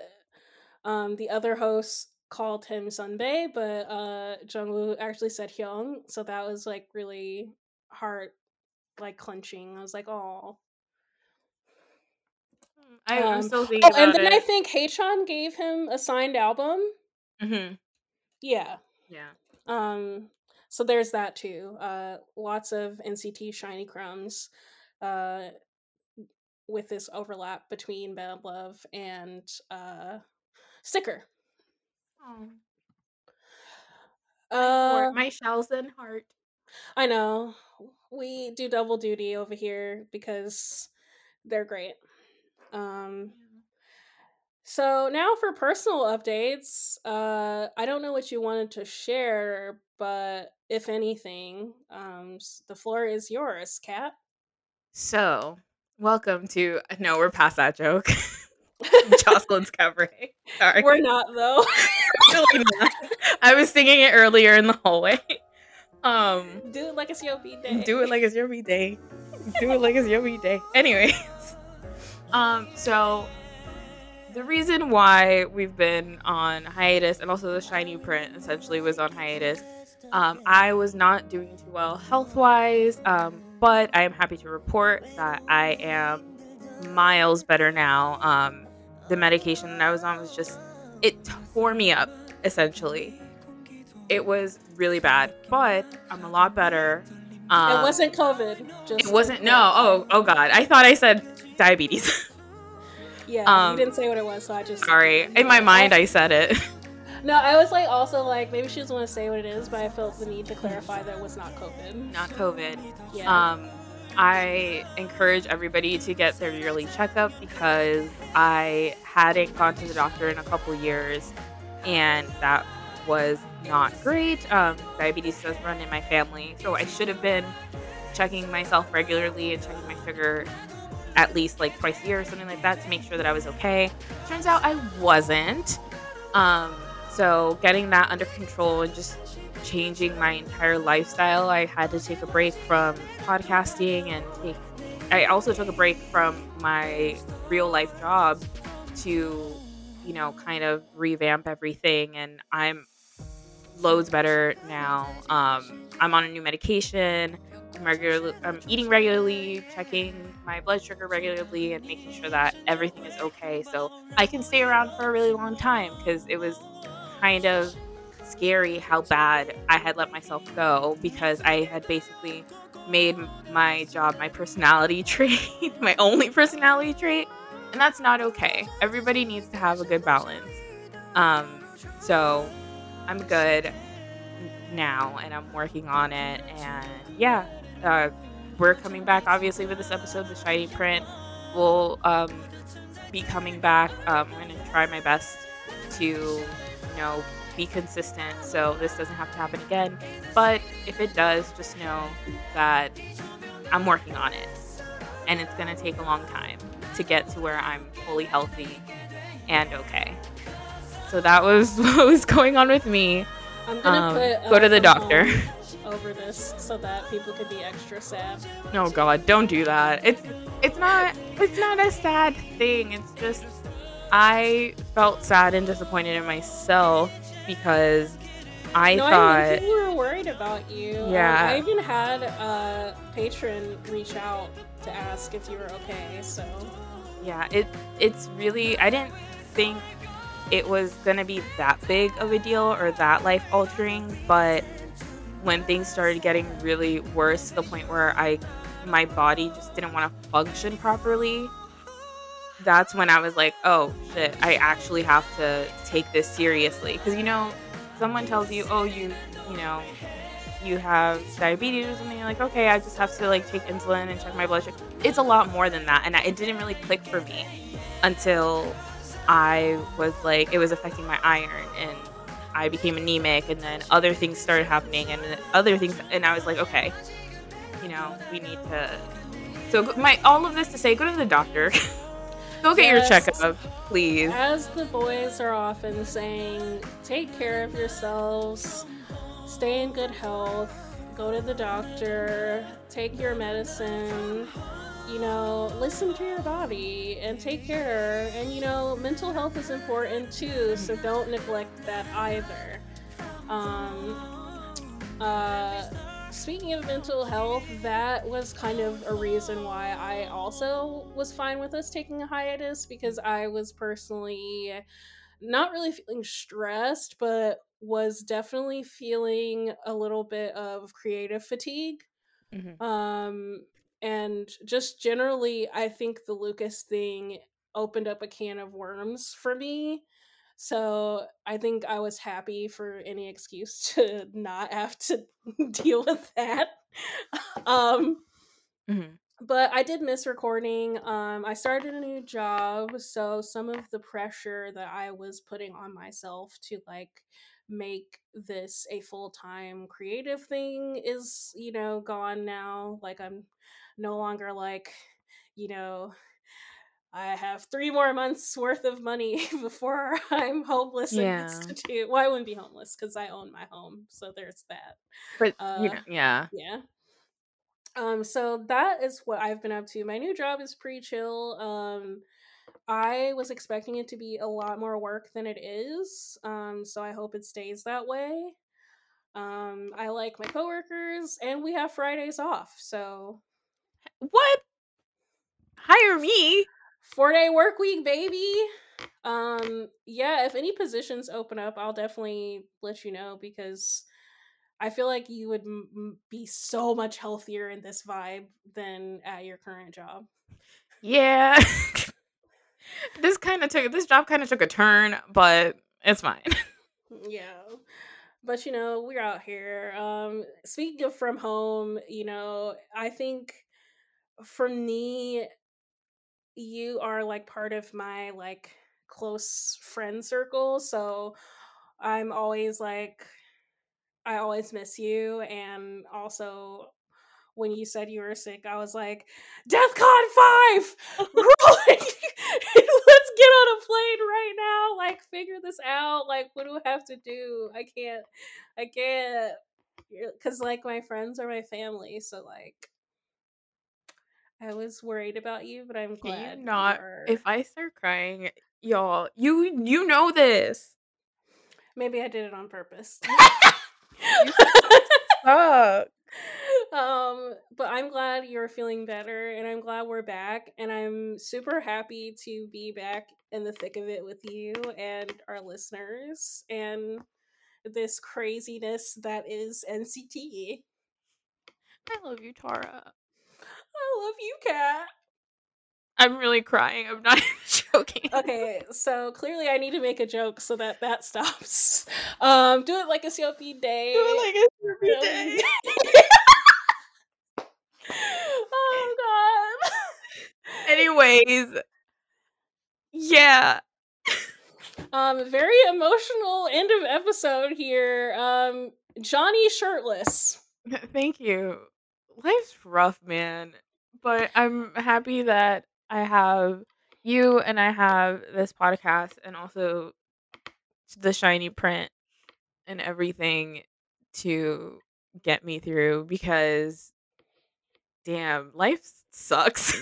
um the other hosts called him Sunbae, but uh Jungwoo actually said Hyung, so that was like really heart like clenching. I was like, oh. I, I'm Um, still thinking Oh, and then I it. think Haechan gave him a signed album. hmm Yeah. Yeah. Um so there's that too. Uh lots of NCT shiny crumbs uh with this overlap between Bad Love and uh Sticker. Oh, Uh my shells and heart. I know. We do double duty over here because they're great. Um so now for personal updates. Uh I don't know what you wanted to share, but if anything, um the floor is yours, Kat. So, welcome to. No, we're past that joke. Jocelyn's cabaret. Sorry. We're not though. Really not. I was singing it earlier in the hallway. Um, do it like it's your B day. do it like it's your B day. Do it like it's your B day. Anyways, um, so the reason why we've been on hiatus and also the shiny print essentially was on hiatus. Um, I was not doing too well health wise, um, but I am happy to report that I am miles better now. Um, the medication that I was on was just, it tore me up essentially. It was really bad, but I'm a lot better. Um, it wasn't COVID. Just It wasn't. No. Oh. Oh God. I thought I said diabetes. Yeah, um, you didn't say what it was, so I just Sorry. In my mind, I said it. No, I was like also like maybe she doesn't want to say what it is, but I felt the need to clarify that it was not COVID. Not COVID. Yeah. Um, I encourage everybody to get their yearly checkup because I hadn't gone to the doctor in a couple years, and that was not great. Um, diabetes does run in my family, so I should have been checking myself regularly and checking my sugar at least like twice a year or something like that to make sure that I was okay. Turns out I wasn't. Um, so getting that under control and just changing my entire lifestyle, I had to take a break from podcasting and take. I also took a break from my real life job to, you know, kind of revamp everything. And I'm loads better now. Um, I'm on a new medication. I'm I'm eating regularly, checking my blood sugar regularly, and making sure that everything is okay. So I can stay around for a really long time because it was kind of scary how bad I had let myself go because I had basically made my job my personality trait, my only personality trait, and that's not okay. Everybody needs to have a good balance. Um, so I'm good now and I'm working on it. And yeah, uh, we're coming back obviously with this episode, The Shiny Print. will um, be coming back. Um, I'm going to try my best to, you know, be consistent so this doesn't have to happen again. But if it does, just know that I'm working on it. And it's going to take a long time to get to where I'm fully healthy and okay. So that was what was going on with me. I'm gonna Um, put go uh, to the doctor. over this so that people could be extra sad. Oh God, don't do that. It's it's not it's not a sad thing. It's just I felt sad and disappointed in myself because I thought no, I thought mean, people were worried about you. Um, Yeah. I even had a patron reach out to ask if you were okay. So yeah, it it's really I didn't think it was gonna be that big of a deal or that life altering, but when things started getting really worse to the point where I my body just didn't want to function properly, that's when I was like, oh shit, I actually have to take this seriously. Because you know, someone tells you, oh, you, you know, you have diabetes or something. You're like, okay, I just have to like take insulin and check my blood sugar. It's a lot more than that, and it didn't really click for me until I was like, it was affecting my iron and. I became anemic, and then other things started happening, and other things, and I was like, okay, you know, we need to. So my all of this to say, go to the doctor. go get Yes. your checkup, please. As the boys are often saying, take care of yourselves, stay in good health, go to the doctor, take your medicine, you know, listen to your body and take care. And, you know, mental health is important too, so don't neglect that either. Um, uh, speaking of mental health, that was kind of a reason why I also was fine with us taking a hiatus because I was personally not really feeling stressed, but was definitely feeling a little bit of creative fatigue. Mhm. Um, and just generally, I think the Lucas thing opened up a can of worms for me. So I think I was happy for any excuse to not have to deal with that. um, Mhm. but I did miss recording. Um, I started a new job, so some of the pressure that I was putting on myself to like make this a full time creative thing is, you know, gone now. Like I'm no longer like, you know, I have three more months worth of money before I'm homeless and Yeah. Well, I wouldn't be homeless because I own my home, so there's that. But you Uh, know, yeah. yeah. Um, so that is what I've been up to. My new job is pretty chill. Um, I was expecting it to be a lot more work than it is. Um, so I hope it stays that way. Um, I like my coworkers, and we have Fridays off. So What? Hire me? four day work week, baby. Um, yeah, if any positions open up, I'll definitely let you know because I feel like you would m- be so much healthier in this vibe than at your current job. Yeah. this kind of took this job kind of took a turn, but it's fine. Yeah. But you know, we're out here. Um speaking of from home, you know, I think for me you are like part of my like close friend circle, so I'm always like I always miss you and also when you said you were sick, I was like, DEFCON 5! Rolling! Let's get on a plane right now. Like, figure this out. Like, what do I have to do? I can't, I can't. Because, like, my friends are my family. So, like, I was worried about you, but I'm Can glad. you not are- if I start crying, y'all, you you know this. Maybe I did it on purpose. Fuck. um but i'm glad you're feeling better and i'm glad we're back and i'm super happy to be back in the thick of it with you and our listeners and this craziness that is nct I love you, Tara. I love you Kat I'm really crying. I'm not joking. okay so clearly i need to make a joke so that that stops um do it like a cop day Do it like a every day. oh god Anyways, yeah. Um, very emotional end of episode here. Um, Johnny shirtless. Thank you. Life's rough, man. But I'm happy that I have you and I have this podcast and also the shiny print and everything to get me through because damn, life sucks.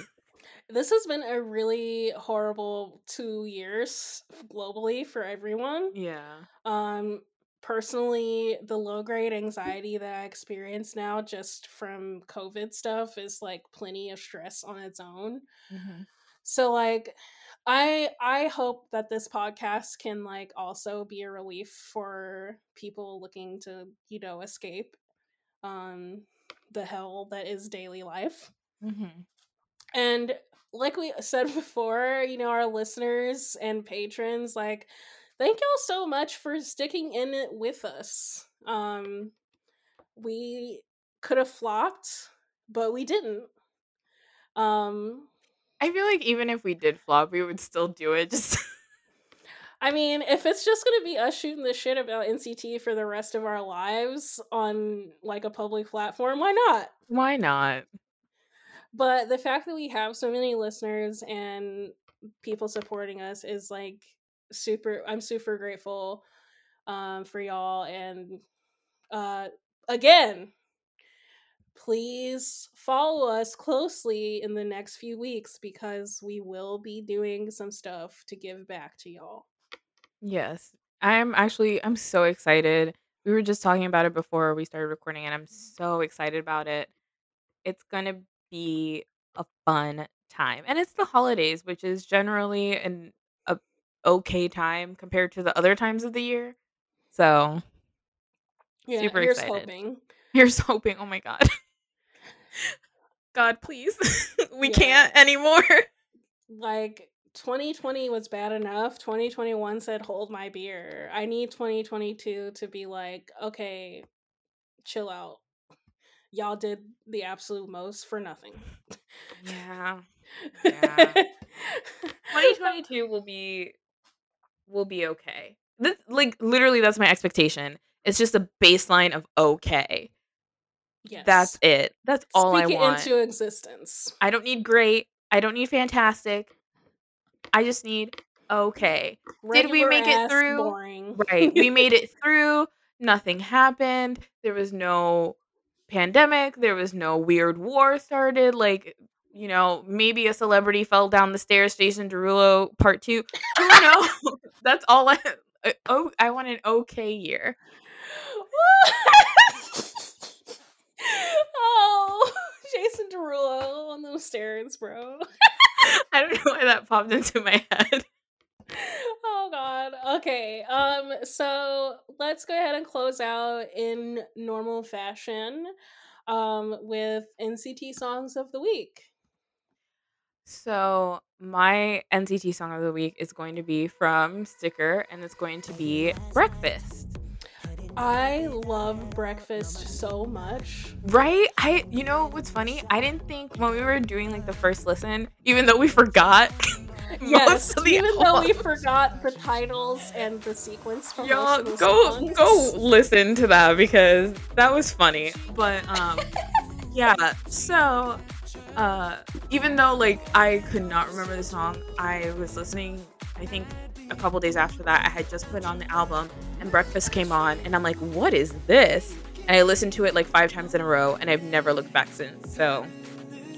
this has been a really horrible two years globally for everyone. yeah. Um, personally, the low grade anxiety that I experience now just from COVID stuff is like plenty of stress on its own. Mhm. So like I I hope that this podcast can like also be a relief for people looking to, you know, escape um the hell that is daily life. Mhm. And like we said before, you know, our listeners and patrons, like, thank y'all so much for sticking in it with us. Um, we could have flopped, but we didn't. Um, I feel like even if we did flop, we would still do it. Just I mean, if it's just gonna be us shooting the shit about NCT for the rest of our lives on like a public platform, why not? why not? But the fact that we have so many listeners and people supporting us is like super I'm super grateful um for y'all and uh again please follow us closely in the next few weeks because we will be doing some stuff to give back to y'all. Yes. I'm actually I'm so excited. We were just talking about it before we started recording and I'm so excited about it. It's going to be a fun time. And it's the holidays, which is generally an okay time compared to the other times of the year. So, Yeah, Super here's excited. hoping. here's hoping, oh my god. God, please. we Yeah. can't anymore. like 2020 was bad enough 2021 said hold my beer i need 2022 to be like okay chill out y'all did the absolute most for nothing Yeah. Yeah. 2022 will be will be okay. This, like literally that's my expectation. It's just a baseline of okay. yes That's it. That's all I Speak it want. into existence I don't need great. I don't need fantastic. I just need okay. Did we Regular make it through? boring Right. We made it through. Nothing happened. There was no pandemic. There was no weird war started. Like, you know, maybe a celebrity fell down the stairs, Jason Derulo part two. Who knows? That's all I I- oh I want an okay year. oh jason derulo on those stairs bro I don't know why that popped into my head. oh god okay um so let's go ahead and close out in normal fashion um with nct songs of the week So my NCT song of the week is going to be from Sticker and it's going to be Breakfast. i love breakfast so much Right? I you know what's funny? I didn't think when we were doing like the first listen, even though we forgot yes most of the even though we forgot the titles and the sequence from Y'all most of the go songs. go listen to that because that was funny. But um yeah, so uh even though like I could not remember the song, I was listening I think a couple days after that I had just put on the album and Breakfast came on and I'm like, "What is this?" And I listened to it like 5 times in a row and I've never looked back since. So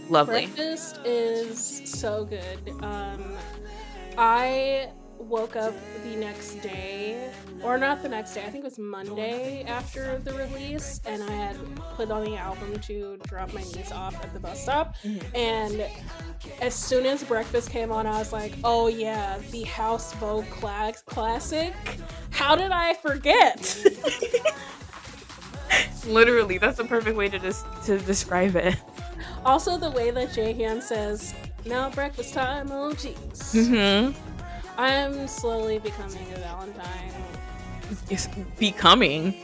lovely. Breakfast is so good. Um, I woke up the next day, or not the next day, I think it was Monday after the release, and I had put on the album to drop my niece off at the bus stop. Mhm. And as soon as breakfast came on, I was like, oh yeah, the House Vogue cla- classic. How did I forget? Literally, that's the perfect way to just to describe it. also, the way that Jaehyun says, now breakfast time, oh jeez. Mhm. I'm slowly becoming a Valentine. It's becoming.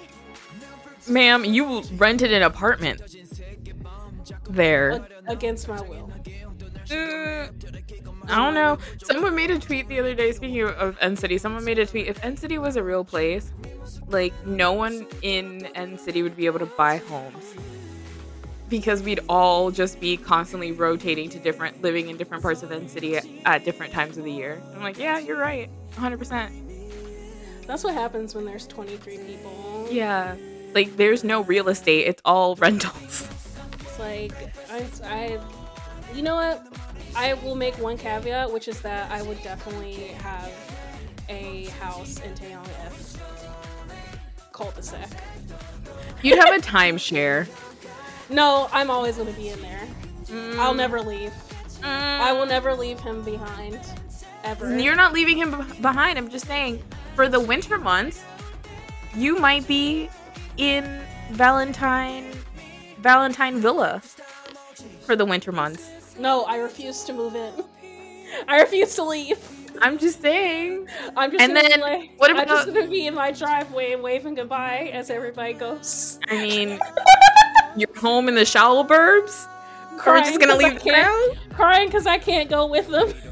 Ma'am, you rented an apartment there. against my will. Mm, I don't know. Someone made a tweet the other day. Speaking of, of N City, someone made a tweet. If N City was a real place, like no one in N City would be able to buy homes because we'd all just be constantly rotating to different, living in different parts of the City at, at different times of the year. I'm like, yeah, you're right, 100. percent That's what happens when there's 23 people. Yeah. Like there's no real estate. It's all rentals. It's like I, I, you know what? I will make one caveat, which is that I would definitely have a house in Taeyong F cul-de-sac. You'd have a timeshare. No, I'm always gonna be in there. I'll Mm, never leave. mm. I will never leave him behind. Ever. You're not leaving him beh- behind. I'm just saying, for the winter months, you might be in Valentine Valentine Villa for the winter months. No, I refuse to move in. I refuse to leave. I'm just saying. I'm just And then, be like, what I'm just gonna be in my driveway and waving goodbye as everybody goes. I mean, you're home in the shallow burbs. Or we're just gonna leave can't- town. Crying because I can't go with them.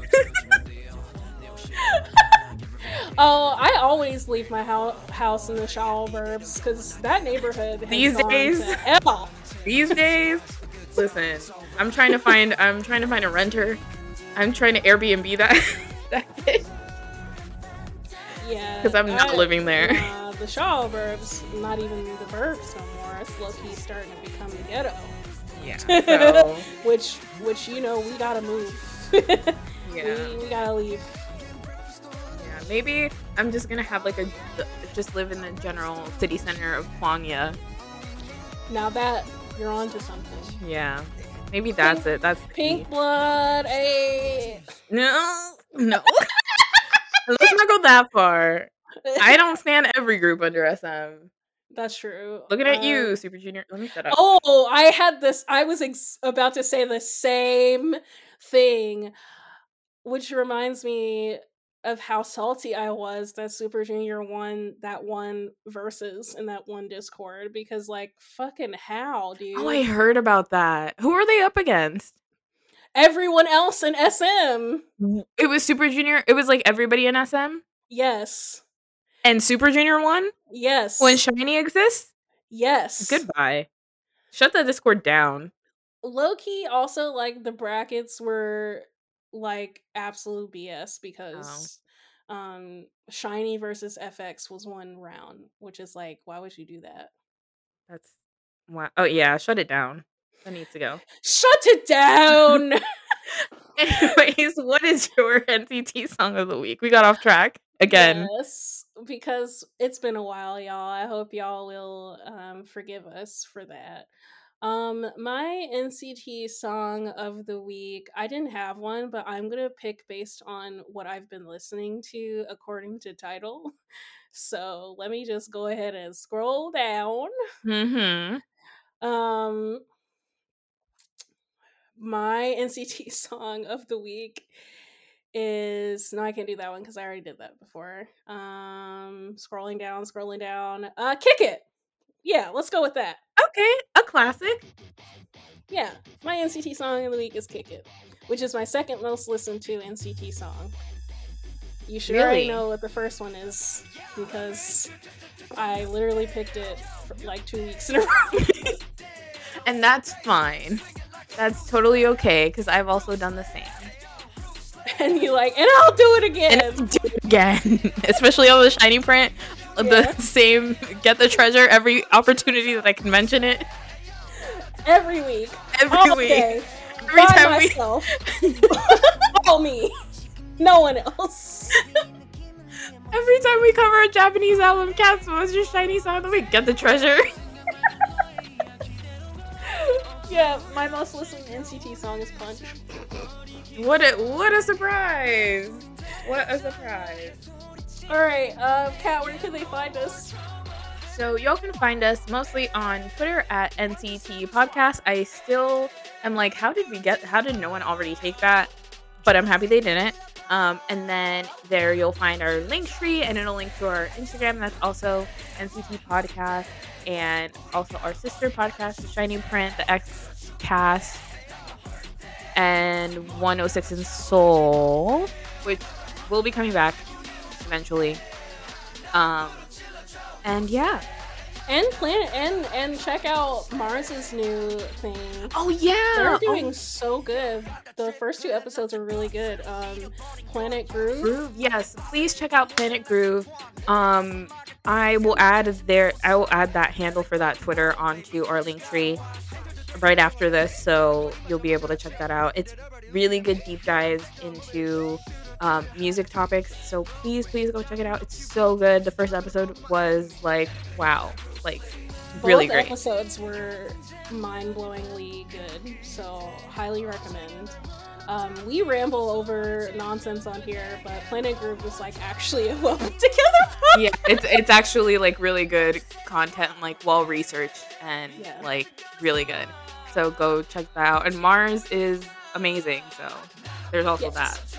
oh, I always leave my hou- house in the shallow burbs because that neighborhood has These days. to. These days, listen, I'm trying to find. I'm trying to find a renter. I'm trying to Airbnb that. that Yeah, because I'm not I- living there. Uh, the Shaw burbs, not even the burbs no It's low key starting to become the ghetto. Yeah. So, which, which you know, we gotta move. yeah. we, we gotta leave. Yeah. Maybe I'm just gonna have like a just live in the general city center of Kwangya. Now that you're onto something. Yeah. Maybe that's it. That's Pink blood, a. No. No. Let's not go that far. I don't stand every group under SM. That's true. Looking at Um, you, Super Junior. Let me shut up. Oh, I had this. I was ex- about to say the same thing, which reminds me of how salty I was that Super Junior won that one versus in that one Discord because, like, fucking how, dude? Oh, I heard about that. Who are they up against? Everyone else in SM. It was Super Junior. It was like everybody in SM Yes. And Super Junior won Yes. when SHINee exists. yes. Goodbye. Shut the Discord down. low key also like the brackets were like absolute BS because um SHINee versus f(x) was one round, which is like why would you do that? That's wow. Oh yeah, shut it down. That needs to go. Shut it down. Anyways, what is your NCT song of the week? We got off track again. Yes, because it's been a while, y'all. I hope y'all will um forgive us for that. Um my NCT song of the week, I didn't have one, but I'm going to pick based on what I've been listening to according to title. So, let me just go ahead and scroll down. Mm-hmm. Um my NCT song of the week is no, I can't do that one because I already did that before. Um, scrolling down, scrolling down. Uh, kick it. Yeah, let's go with that. Okay, a classic. Yeah, my NCT song of the week is "Kick It," which is my second most listened to NCT song. You should already Really? know what the first one is because I literally picked it for like two weeks in a row. And that's fine. That's totally okay because I've also done the same. and you like, and I'll do it again. And do it again, especially on the shiny print. Yeah. The same get the treasure every opportunity that I can mention it. every week, Every all week. day, Every by time we myself. all me, no one else. every time we cover a Japanese album, Cats, what's your shiny song of the week? Get the treasure. Yeah, my most listened NCT song is Punch. what a what a surprise! What a surprise! All right, uh, Kat, where can they find us? So y'all can find us mostly on Twitter at NCT Podcast. I still am like, how did we get? How did no one already take that? But I'm happy they didn't. Um, and then there you'll find our link tree, and it'll link to our Instagram. That's also NCT Podcast, and also our sister podcast, The Shiny Print, the X Cast, and 106 in Seoul, which will be coming back eventually. Um, and yeah, and Planet and and check out Mars's new thing. Oh yeah, they're doing oh. so good. The first two episodes are really good. Um, Planet Groove. Groove. Yes, please check out Planet Groove. Um, I will add their I will add that handle for that Twitter onto our link tree right after this, so you'll be able to check that out. It's really good deep dives into um, music topics. So please, please go check it out. It's so good. The first episode was like, wow, like really Both great. episodes were mind-blowingly good, so highly recommend. Um, we ramble over nonsense on here, but Planet Groove was like actually a well put together. yeah, it's it's actually like really good content, like well researched and Yeah. like really good. So go check that out. And Mars is amazing. So there's also Yes. that.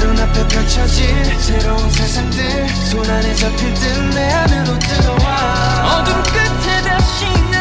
눈앞에 펼쳐질 새로운 세상들 손 안에 잡힐 듯내 안으로 들어와. 어둠 끝에 다시 내